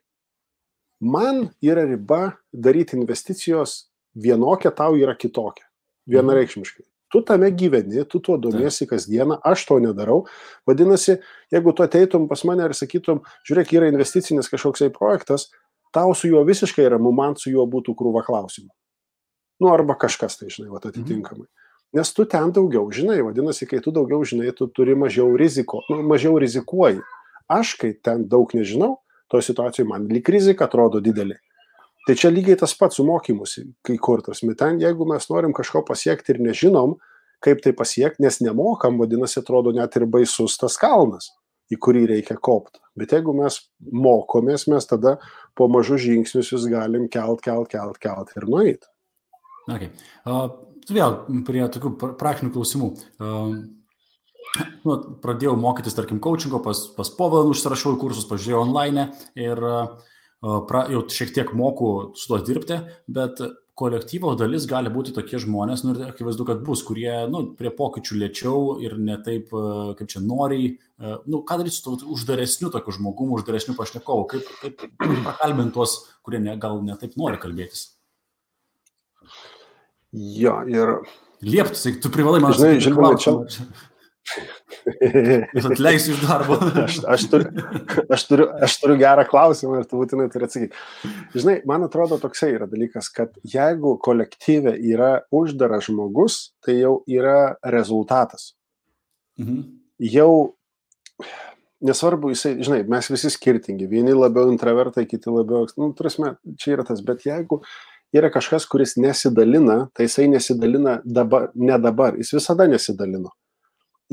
Man yra riba daryti investicijos vienokia, tau yra kitokia. Vienareikšmiškai tu tame gyveni, tu tuo domiesi kasdieną, aš to nedarau. Vadinasi, jeigu tu ateitum pas mane ir sakytum, žiūrėk, yra investicinis kažkoksai projektas, tau su juo visiškai ramu, man su juo būtų krūva klausimų. Nu, arba kažkas tai, žinai, va, atitinkamai. Nes tu ten daugiau žinai, vadinasi, kai tu daugiau žinai, tu turi mažiau riziko, nu, mažiau rizikuoji. Aš, kai ten daug nežinau, toje situacijoje man lik rizika atrodo didelė. Tai čia lygiai tas pats su mokymusi, kai kur tas. Ten, jeigu mes norim kažko pasiekti ir nežinom, kaip tai pasiekti, nes nemokam, vadinasi, atrodo net ir baisus tas kalnas, į kurį reikia kopti. Bet jeigu mes mokomės, mes tada po mažus žingsnius jūs galim kelt, kelt, kelt, kelt ir nueiti. Okay. Uh, vėl prie tokių praktinių klausimų. Uh, nu, pradėjau mokytis, tarkim, coachingo, pas, pas Povilą užsirašau į kursus, pažiūrėjau online ir uh, pra, jau šiek tiek moku su tuo dirbti, bet kolektyvo dalis gali būti tokie žmonės, nu ir akivaizdu, kad bus, kurie, nu, prie pokyčių lėčiau ir ne taip, kaip čia noriai, nu, ką daryti su to uždaresniu tokiu žmogumu, uždaresniu pašnekovu, kaip, kaip pakalbinti tuos, kurie ne, gal ne taip nori kalbėtis. Jo, ir. Liepti, tu privalai man žinai, žinai, čia, atleisiu iš darbo. aš, aš, turiu, aš, turiu, aš turiu gerą klausimą ir tu būtinai turi atsakyti. Žinai, man atrodo toksai yra dalykas, kad jeigu kolektyve yra uždaras žmogus, tai jau yra rezultatas. Mhm. Jau nesvarbu, jisai, žinai, mes visi skirtingi, vieni labiau intravertai, kiti labiau, nu, turėsime, čia yra tas, bet jeigu yra kažkas, kuris nesidalina, tai jisai nesidalina dabar, ne dabar, jis visada nesidalino.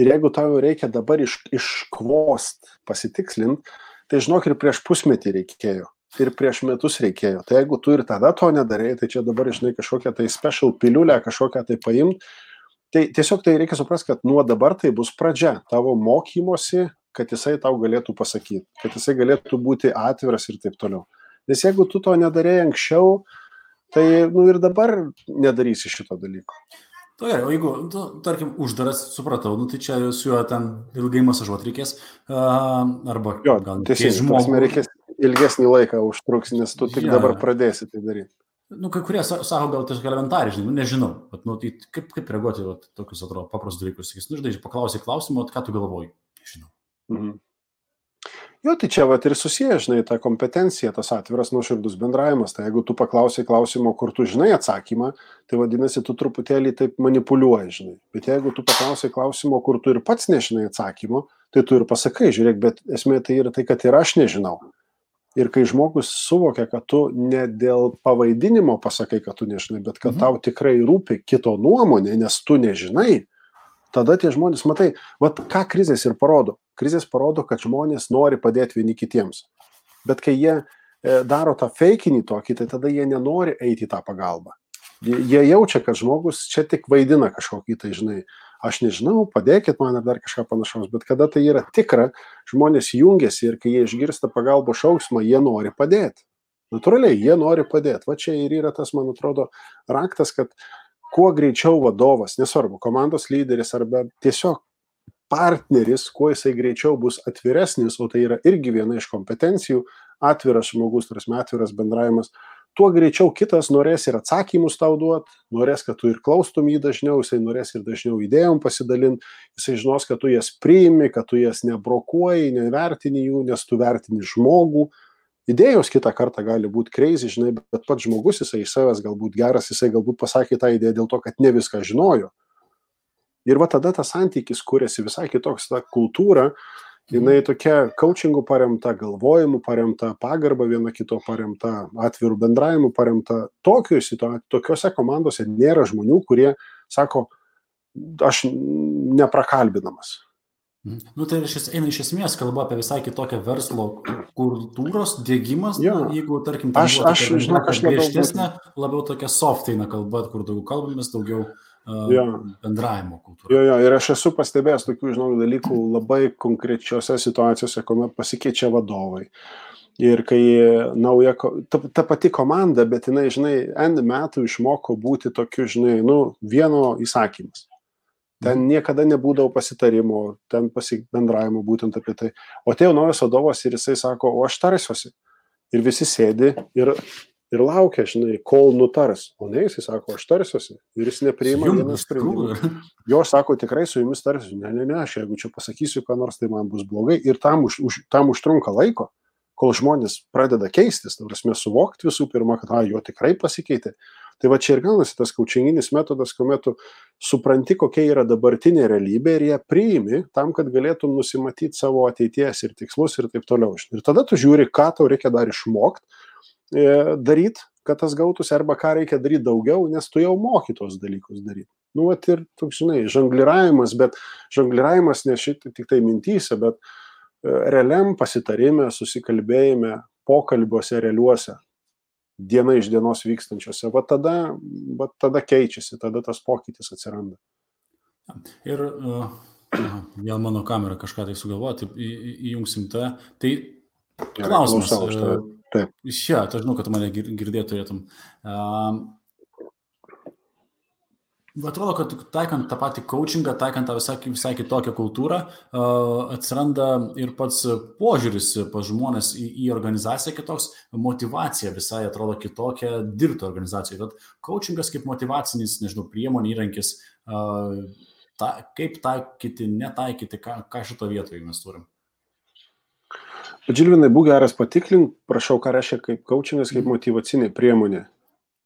Ir jeigu tau reikia dabar iš, iškvost, pasitikslint, tai žinok ir prieš pusmetį reikėjo. Ir prieš metus reikėjo. Tai jeigu tu ir tada to nedarėjai, tai čia dabar, žinai, kažkokią tai special piliulę, kažkokią tai paimt. Tai tiesiog tai reikia suprasti, kad nuo dabar tai bus pradžia tavo mokymosi, kad jisai tau galėtų pasakyti, kad jisai galėtų būti atviras ir taip toliau. Nes jeigu tu to nedarėjai anksčiau, tai, nu ir dabar nedarysi šito dalyko. To gerai, o jeigu, tu, tarkim, uždaras, supratau, nu, tai čia su juo ten ilgai masažuoti reikės, uh, arba jo, gal tiesiog žmogui reikės ilgesnį laiką užtruks, nes tu tik ja. dabar pradėsi tai daryti. Nu, kai kurie sako, gal tiesiog elementariai, žinai, nu, nežinau, bet, nu, tai kaip, kaip reaguoti, vat, tokius, atrodo, paprastus dalykus, sakys, nu, žinai, paklausai klausimą, ką tu galvoji, nežinau. Mhm. Jo, tai čia vat ir susiję, žinai, ta kompetencija, tas atviras nuoširdus bendravimas. Tai jeigu tu paklausai klausimo, kur tu žinai atsakymą, tai vadinasi, tu truputėlį taip manipuliuoji, žinai. Bet jeigu tu paklausai klausimo, kur tu ir pats nežinai atsakymo, tai tu ir pasakai, žiūrėk, bet esmė tai yra tai, kad ir aš nežinau. Ir kai žmogus suvokia, kad tu ne dėl pavaidinimo pasakai, kad tu nežinai, bet kad mhm. tau tikrai rūpi kito nuomonė, nes tu nežinai, tada tie žmonės, matai, vat ką krizės ir parodo. Krizės parodo, kad žmonės nori padėti vieni kitiems. Bet kai jie e, daro tą feikinį tokį, tai tada jie nenori eiti į tą pagalbą. Jie jaučia, kad žmogus čia tik vaidina kažkokį, tai žinai, aš nežinau, padėkit man ar dar kažką panašaus, bet kada tai yra tikra, žmonės jungiasi ir kai jie išgirsta pagalbo šauksmą, jie nori padėti. Natūraliai, jie nori padėti. Va čia ir yra tas, man atrodo, raktas, kad kuo greičiau vadovas, nesvarbu, komandos lyderis arba tiesiog partneris, kuo jisai greičiau bus atviresnis, o tai yra irgi viena iš kompetencijų, atviras žmogus, tarsi atviras bendravimas, tuo greičiau kitas norės ir atsakymus tau duot, norės, kad tu ir klaustum jį dažniau, jisai norės ir dažniau idėjom pasidalinti, jisai žinos, kad tu jas priimi, kad tu jas nebrokuoji, nevertini jų, nes tu vertini žmogų. Idėjos kitą kartą gali būti kreizį, žinai, bet pats žmogus, jisai iš savęs galbūt geras, jisai galbūt pasakė tą idėją dėl to, kad ne viską žinojo. Ir va tada tas santykis kuriasi visai kitoks, ta kultūra, jinai tokia coachingu paremta, galvojimu paremta, pagarba viena kito paremta, atvirų bendravimu paremta. Tokiuose komandose nėra žmonių, kurie sako, aš neprakalbinamas. Mhm. Nu, tai šis, eina iš esmės kalba apie visai kitokią verslo kultūros dėgymas. Ja. Jeigu, tarkim, aš, aš žinau, aš griežtesnė, labiau tokia softeina kalba, kur daugiau kalbamės, daugiau uh, jo. bendravimo kultūra. Jo, jo, ir aš esu pastebėjęs tokių, žinau, dalykų labai konkrečiose situacijose, kuomet pasikeičia vadovai. Ir kai nauja, ta, ta pati komanda, bet jinai, žinai, N metų išmoko būti tokiu, žinai, nu, vieno įsakymas. Ten mhm. niekada nebūdavo pasitarimo, ten pasibendravimo būtent apie tai. O atėjo naujas vadovas ir jisai sako, o aš tarsiuosi. Ir visi sėdi ir ir laukia, žinai, kol nutars. O ne, jisai sako, aš tarsiuosi. Ir jis nepriima vieną sprendimą. Jo sako, tikrai su jumis tarsiuosi. Ne, ne, ne, aš jeigu čia pasakysiu, ką nors, tai man bus blogai. Ir tam, už, už, tam užtrunka laiko, kol žmonės pradeda keistis, tai prasme, suvokti visų pirma, kad, a, jo tikrai pasikeitė. Tai va čia ir gaunasi tas kaučinginis metodas, kuomet tu supranti, kokia yra dabartinė realybė ir ją priimi tam, kad galėtum nusimatyti savo ateities ir tikslus ir taip toliau. Ir tada tu žiūri, ką tau reikia dar išmokti daryti, kad tas gautųsi, arba ką reikia daryti daugiau, nes tu jau moki tos dalykus daryti. Nu, vat ir, toks, žinai, žangliravimas, bet žangliravimas ne šitai tik tai mintyse, bet e, realiam pasitarime, susikalbėjime, pokalbiuose realiuose, diena iš dienos vykstančiose, va tada, va tada keičiasi, tada tas pokytis atsiranda. Ir uh, vėl mano kamera kažką tai sugalvoja, tai įjungsim tą. Tai klausimas. Klausau, Taip. Iš čia, aš žinau, kad mane girdėti turėtum. Um, Atrodo, kad taikant tą patį coachingą, taikant tą visai, visai kitokią kultūrą, uh, atsiranda ir pats požiūris pas žmonės į, į organizaciją kitoks, motivacija visai atrodo kitokia dirbti organizacijoje. Tad coachingas kaip motivacinis, nežinau, priemonė, įrankis, uh, ta, kaip taikyti, netaikyti, ką, ką šito vietoje mes turim. Žilvinai, būk geras patiklink, prašau, ką reiškia kaip coachingas, kaip mhm. motivacinė priemonė.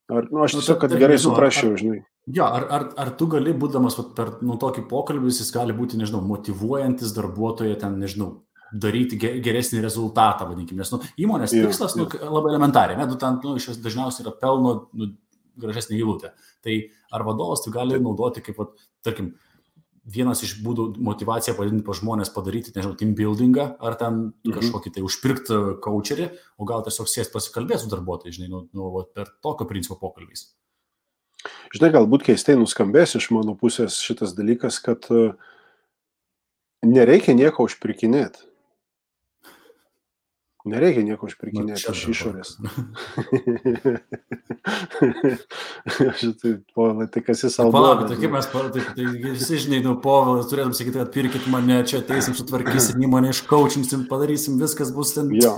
Ar, nu, aš nu, tiesiog, kad gerai suprasčiau, žinai. Jo, ar, ar, ar tu gali, būdamas vat, per nu, tokį pokalbį, jis gali būti, nežinau, motivuojantis darbuotoją ten, nežinau, daryti geresnį rezultatą, vadinkime. Nes nu, įmonės tikslas nu, labai elementariai, ne, tu ten nu, iš dažniausiai yra pelno nu, gražesnė eilutė. Tai ar vadovas tu gali naudoti kaip, vat, tarkim, vienas iš būdų motivaciją padidinti pas žmonės padaryti, nežinau, team buildingą, ar ten mhm. kažkokį tai užpirkti coacherį, o gal tiesiog sėsti pasikalbėti su darbuotojais, žinai, nu, nu, per tokio principo pokalbys. Žinai, galbūt keistai nuskambės iš mano pusės šitas dalykas, kad e, nereikia nieko užpirkinėti. Nereikia nieko užpirkinėti iš išorės. tai, povilai, tai kas jis savo. Palauk, tai kaip mes, tai, tai visi žinai, nu, povilas, turėtum sakyti, kad pirkit mane, čia ateisim, sutvarkysim įmonę, iškaučinsim, padarysim, viskas bus ten. Jo.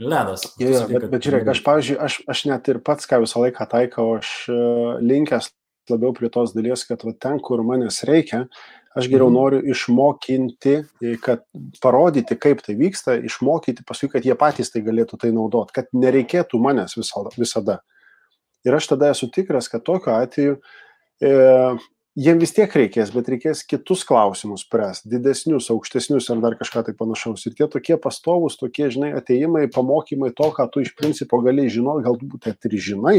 Ledas. Jo, jo, bet, bet žiūrėk, aš, pavyzdžiui, aš, aš net ir pats, ką visą laiką taikau, aš uh, linkęs labiau prie tos dalies, kad va, ten, kur manęs reikia, Aš geriau mhm. noriu išmokinti, e, kad parodyti, kaip tai vyksta, išmokyti paskui, kad jie patys tai galėtų tai naudoti, kad nereikėtų manęs visada. Ir aš tada esu tikras, kad tokiu atveju e, jiem vis tiek reikės, bet reikės kitus klausimus spręsti, didesnius, aukštesnius ar dar kažką tai panašaus. Ir tie tokie pastovus, tokie, žinai, ateimai, pamokymai to, ką tu iš principo gali žinoti, galbūt net ir žinai,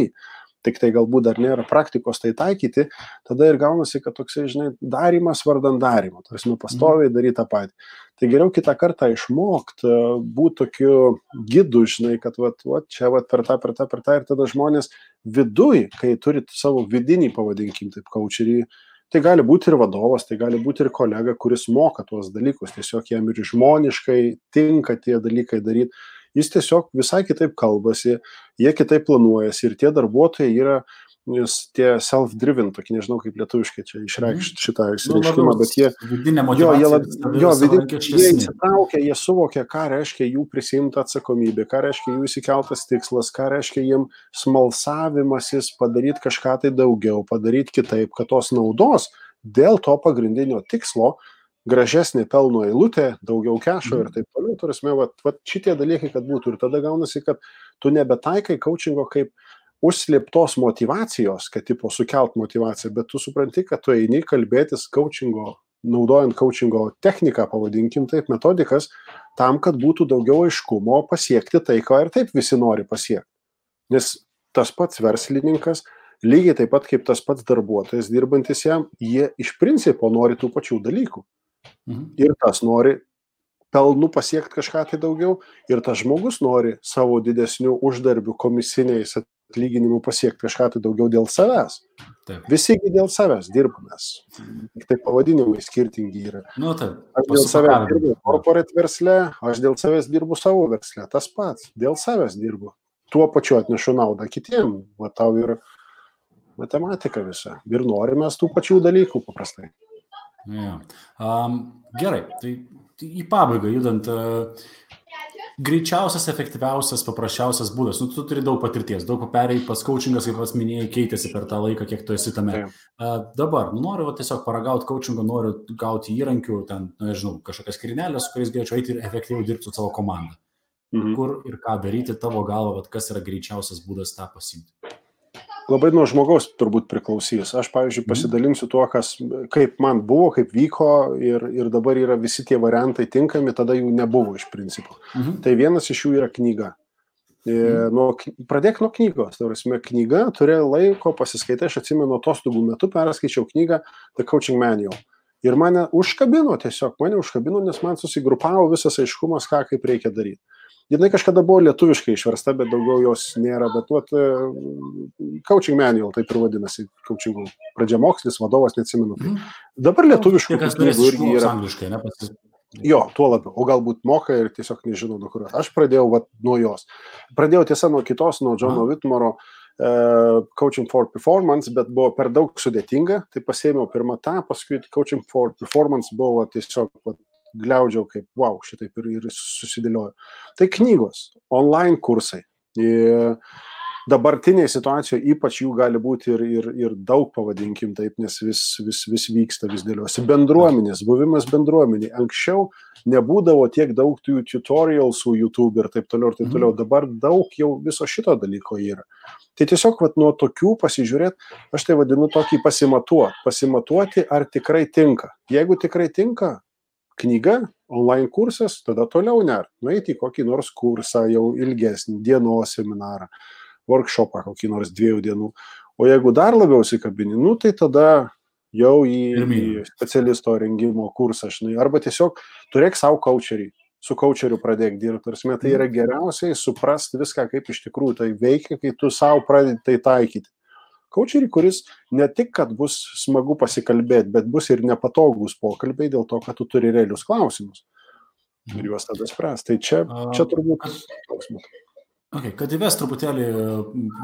tik tai galbūt dar nėra praktikos tai taikyti, tada ir gaunasi, kad toksai, žinai, darimas vardan darimo, tarsi nu pastoviai mhm. daryti tą patį. Tai geriau kitą kartą išmokti, e, būti tokiu gidu, žinai, kad vat, vat, čia vat, per tą, per tą, per tą ir tada žmonės viduj, kai turit savo vidinį, pavadinkim taip, kaučerį, Tai gali būti ir vadovas, tai gali būti ir kolega, kuris moka tuos dalykus, tiesiog jam ir žmoniškai tinka tie dalykai daryti jis tiesiog visai kitaip kalbasi, jie kitaip planuojasi ir tie darbuotojai yra nes tie self-driven, tokie nežinau kaip lietuviškai čia išreikšti mhm. šitą išsireiškimą, bet jie... Vidinė motyvacija. Jo, jie, lab, jo vidinė, jie įsitraukia, jie suvokia, ką reiškia jų prisimta atsakomybė, ką reiškia jų įsikeltas tikslas, ką reiškia jiems smalsavimasis padaryti kažką tai daugiau, padaryti kitaip, kad tos naudos dėl to pagrindinio tikslo gražesnė pelno eilutė, daugiau kešo ir mhm. taip toliau. Turime, va, va, šitie dalykai, kad būtų. Ir tada gaunasi, kad tu nebetaikai coachingo kaip užslėptos motivacijos, kad tipo sukelt motivaciją, bet tu supranti, kad tu eini kalbėtis coachingo, naudojant coachingo techniką, pavadinkim taip, metodikas, tam, kad būtų daugiau aiškumo pasiekti tai, ko ir taip visi nori pasiekti. Nes tas pats verslininkas, lygiai taip pat kaip tas pats darbuotojas dirbantis jam, jie iš principo nori tų pačių dalykų. Mhm. Ir tas nori pelnų pasiekti kažką tai daugiau, ir tas žmogus nori savo didesnių uždarbių komisiniais atlyginimų pasiekti kažką tai daugiau dėl savęs. Taip. Visigi dėl savęs dirbamės. Tai pavadinimai skirtingi yra. Nu, taip. Aš dėl savęs dirbu corporate versle, aš dėl savęs dirbu savo versle. Tas pats. Dėl savęs dirbu. Tuo pačiu atnešu naudą kitiem. Va tau ir matematika visa. Ir norime tų pačių dalykų paprastai. Ja. Um, gerai, tai į pabaigą judant, uh, greičiausias, efektyviausias, paprasčiausias būdas. Nu, tu turi daug patirties, daug perėjai pas coachingas, kaip pats minėjai, keitėsi per tą laiką, kiek tu esi tame. Uh, dabar, nu, noriu va, tiesiog paragauti coachingo, noriu gauti įrankių, ten, nu, nežinau, kažkokias skrinelės, su kuriais galėčiau eiti ir efektyviau dirbti su savo komanda. Mhm. Kur ir ką daryti tavo galva, bet kas yra greičiausias būdas tą pasimti labai nuo žmogaus turbūt priklausys. Aš, pavyzdžiui, mhm. pasidalinsiu tuo, kas, kaip man buvo, kaip vyko ir, ir dabar yra visi tie variantai tinkami, tada jų nebuvo iš principo. Mhm. Tai vienas iš jų yra knyga. E, mhm. Nuo, pradėk nuo knygos, tarsi knyga, turėjau laiko, pasiskaitai, aš atsimenu, atostogų metu perskaičiau knygą The Coaching Manual. Ir mane užkabino, tiesiog mane užkabino, nes man susigrupavo visas aiškumas, ką kaip reikia daryti jinai kažkada buvo lietuviškai išversta, bet daugiau jos nėra, bet vat, e, coaching manual, taip ir vadinasi, coaching pradžia mokslis, vadovas, neatsimenu. Mm. Dabar lietuviškai knygų irgi yra. Angliškai, ne, pasis... Jo, tuo labiau, o galbūt moka ir tiesiog nežinau, nuo kurios. Aš pradėjau vat, nuo jos. Pradėjau tiesa nuo kitos, nuo Džono Vitmoro, uh, Coaching for Performance, bet buvo per daug sudėtinga, tai pasėmiau pirmą tą, paskui Coaching for Performance buvo tiesiog gliaudžiau kaip, wow, šitaip ir, ir susidėlioju. Tai knygos, online kursai. Ir dabartinėje situacijoje ypač jų gali būti ir, ir, ir daug, pavadinkim taip, nes vis, vis, vis vyksta, vis dėliosi. Bendruomenės, buvimas bendruomeniai. Anksčiau nebūdavo tiek daug tų tutorialsų YouTube ir taip toliau ir taip toliau. Dabar daug jau viso šito dalyko yra. Tai tiesiog vat, nuo tokių pasižiūrėt, aš tai vadinu tokį pasimatuoti. Pasimatuoti, ar tikrai tinka. Jeigu tikrai tinka, knyga, online kursas, tada toliau ner. Nueiti į kokį nors kursą jau ilgesnį, dienos seminarą, workshopą kokį nors dviejų dienų. O jeigu dar labiau įsikabini, nu, tai tada jau į, į specialisto rengimo kursą, žinai, arba tiesiog turėk savo coacherį, su coacheriu pradėk dirbti. Tarsi, tai yra geriausiai suprasti viską, kaip iš tikrųjų tai veikia, kai tu savo pradedi tai taikyti kaučerį, kuris ne tik, kad bus smagu pasikalbėti, bet bus ir nepatogus pokalbiai dėl to, kad tu turi realius klausimus. Ir juos tada spręs. Tai čia, čia turbūt klausimas. Okay, kad įves truputėlį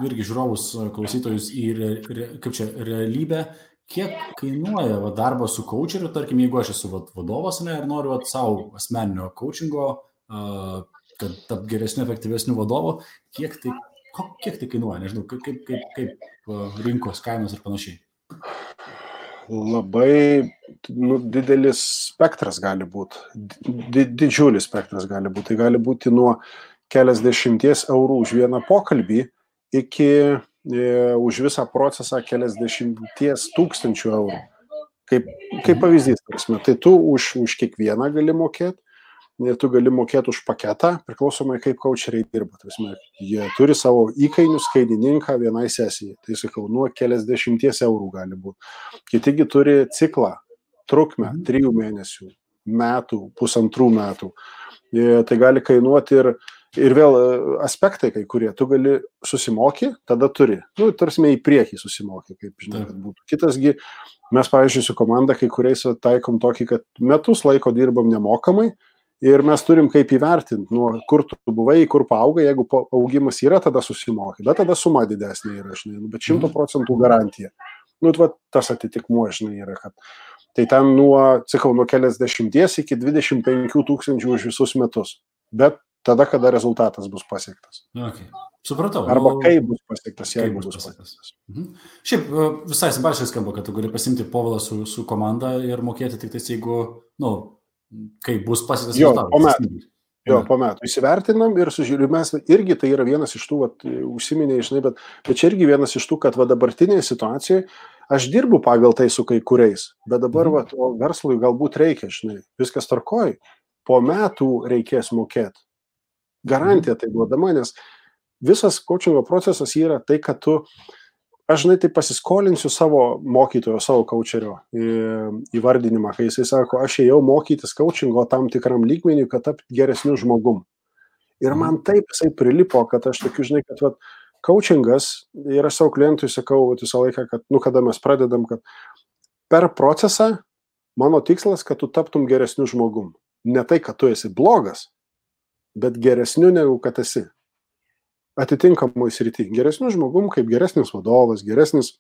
irgi žiūrovus, klausytojus į re, re, kaip čia, realybę, kiek kainuoja va, darbas su coacheriu, tarkim, jeigu aš esu va, vadovas ne, ir noriu va, savo asmeninio coachingo, uh, kad tap geresniu, efektyvesniu vadovu, kiek tai kiek tai kainuoja, nežinau, kaip, kaip, kaip, rinkos kainos ir panašiai? Labai nu, didelis spektras gali būti, di, didžiulis spektras gali būti. Tai gali būti nuo keliasdešimties eurų už vieną pokalbį iki e, už visą procesą keliasdešimties tūkstančių eurų. Kaip, kaip pavyzdys, prasme, tai tu už, už kiekvieną gali mokėti, ir tu gali mokėti už paketą, priklausomai kaip coacheriai dirba. Tasme, jie turi savo įkainius, kainininką vienai sesijai. Tai sakau, nuo keliasdešimties eurų gali būti. Kitigi turi ciklą, trukmę, mhm. trijų mėnesių, metų, pusantrų metų. Ir tai gali kainuoti ir, ir vėl e, aspektai kai kurie. Tu gali susimoky, tada turi. Nu, tarsi į priekį susimoky, kaip žinai, kad būtų. Kitasgi, mes, pavyzdžiui, su komanda kai kuriais taikom tokį, kad metus laiko dirbam nemokamai, Ir mes turim kaip įvertinti, nuo kur tu buvai, kur paaugai, jeigu augimas yra, tada susimokai, bet tada suma didesnė yra, žinai, nu, bet šimtų mhm. procentų garantija. Nu, va, tas atitikmuo, žinai, yra, kad tai ten nuo, sakau, nuo keliasdešimties iki 25 tūkstančių už visus metus. Bet tada, kada rezultatas bus pasiektas. Okay. Supratau. Arba nu, kaip bus pasiektas, jeigu bus pasiektas. pasiektas. Mhm. Šiaip e, visai simpatiškai skamba, kad tu gali pasimti povalą su, su komanda ir mokėti tik tais, jeigu, na, nu, kai bus pasiektas jo, po metų. Jo, po metų įsivertinam ir sužiūrim, mes irgi tai yra vienas iš tų, vat, užsiminė, žinai, bet, bet čia irgi vienas iš tų, kad va dabartinėje situacijoje aš dirbu pagal tai su kai kuriais, bet dabar mhm. va, verslui galbūt reikia, žinai, viskas tarkoj, po metų reikės mokėti. Garantija mhm. tai duodama, nes visas coachingo procesas yra tai, kad tu uh, aš žinai tai pasiskolinsiu savo mokytojo, savo kaučerio įvardinimą, kai jisai sako, aš ėjau mokytis kaučingo tam tikram lygmeniui, kad tapti geresniu žmogum. Ir man mhm. taip jisai prilipo, kad aš tokiu, žinai, kad vat, coachingas ir aš savo klientui sakau vat, visą laiką, kad, nu, kada mes pradedam, kad per procesą mano tikslas, kad tu taptum geresniu žmogum. Ne tai, kad tu esi blogas, bet geresniu negu kad esi atitinkamoj srity. Geresniu žmogum, kaip geresnis vadovas, geresnis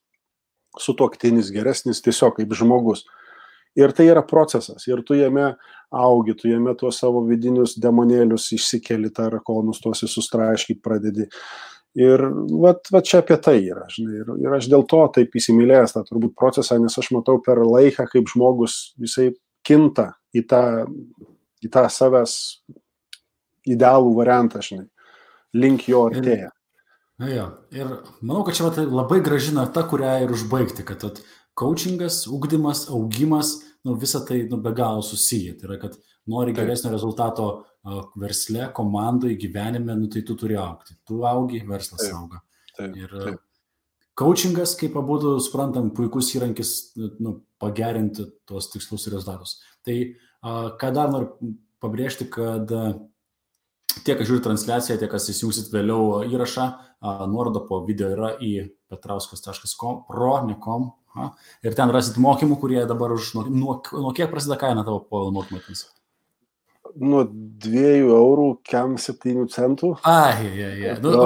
sutuoktinis, geresnis tiesiog kaip žmogus. Ir tai yra procesas. Ir tu jame augi, tu jame tuos savo vidinius demonėlius išsikeli, tarakonus, tuos sustraiškiai pradedi. Ir vat, vat čia apie tai yra. Žinai, ir, ir aš dėl to taip įsimylėjęs tą turbūt procesą, nes aš matau per laiką, kaip žmogus visai kinta į tą, į tą savęs idealų variantą, žinai link jo artėja. Na jo, ir manau, kad čia vat, labai gražina ta, kurią ir užbaigti, kad vat, coachingas, ugdymas, augimas, nu, visa tai nu, be galo susiję. Tai yra, kad nori Taip. geresnio rezultato versle, komandai, gyvenime, nu, tai tu turi aukti. Tu augi, verslas Taip. auga. Taip. Ir Taip. coachingas, kaip abu suprantam, puikus įrankis nu, pagerinti tuos tikslus ir rezultatus. Tai ką dar noriu pabrėžti, kad Tie, kas žiūri transliaciją, tie, kas įsijungsit vėliau įrašą, nuoroda po video yra į petrauskas.com, pro, ne.com. Ir ten rasit mokymų, kurie dabar už... Nuo, nuo, nuo kiek prasideda kaina tavo po mokymų? Nuo 2 eurų, kiam 7 centų. Ai, ai, ai. Nu, no.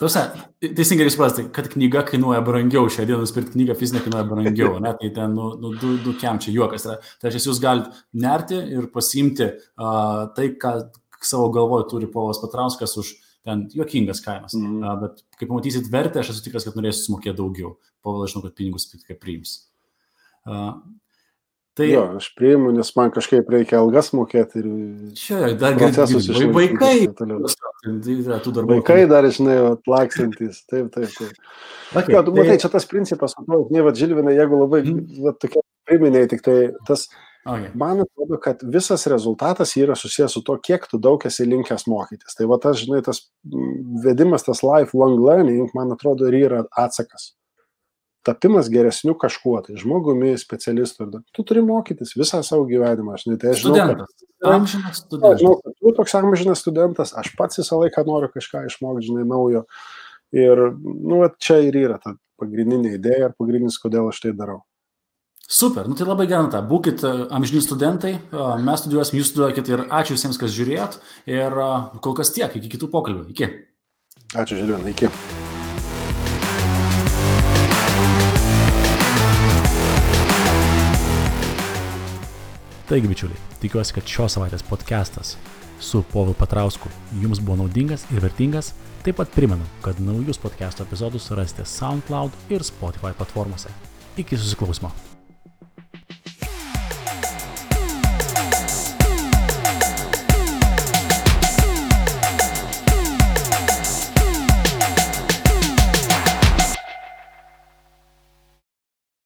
Tuose, teisingai jūs suprastate, kad knyga kainuoja brangiau, šią dieną nusipirkti knygą fizinę kainuoja brangiau, ne? tai ten, nu, nu du, du kiam čia juokas. Tai reiškia, jūs galite nerti ir pasimti uh, tai, ką, savo galvoje turi Polas Patrauskas už ten juokingas kainas. Mm. -hmm. Bet kaip matysit vertę, aš esu tikras, kad norėsiu sumokėti daugiau. Povalas žinau, kad pinigus kaip priims. Uh, Tai jo, aš priimu, nes man kažkaip reikia algas mokėti ir... Čia, dar procesus iš vaikai. Tai darbų. Vaikai dar, žinai, atlaksantis. Taip, taip, taip. Okay, jo, tu tai... matai, čia tas principas, ne, va, Žilvinai, jeigu labai, mm. va, tokie priminėjai, tik tai tas Okay. Man atrodo, kad visas rezultatas yra susijęs su to, kiek tu daug esi linkęs mokytis. Tai va tas, žinai, tas vedimas, tas lifelong learning, man atrodo, ir yra atsakas. Tapimas geresniu kažkuo, tai žmogumi, specialistu. Tu turi mokytis visą savo gyvenimą. Žinai, tai aš žinau, studentas. Kad, amžinas studentas. Žinau, kad tu toks amžinas studentas, aš pats visą laiką noriu kažką išmokti, žinai, naujo. Ir, nu, čia ir yra ta pagrindinė idėja ir pagrindinis, kodėl aš tai darau. Super, nu tai labai gera, ta. būkit e, amžini studentai, e, mes studijuosim, jūs studijuokit ir ačiū visiems, kas žiūrėjot. Ir e, kol kas tiek, iki kitų pokalbių. Iki. Ačiū, Žilvinai, iki. Taigi, bičiuliai, tikiuosi, kad šios savaitės podcastas su Povilu Patrausku jums buvo naudingas ir vertingas. Taip pat primenu, kad naujus podcast'o epizodus rasite SoundCloud ir Spotify platformose. Iki susiklausimo.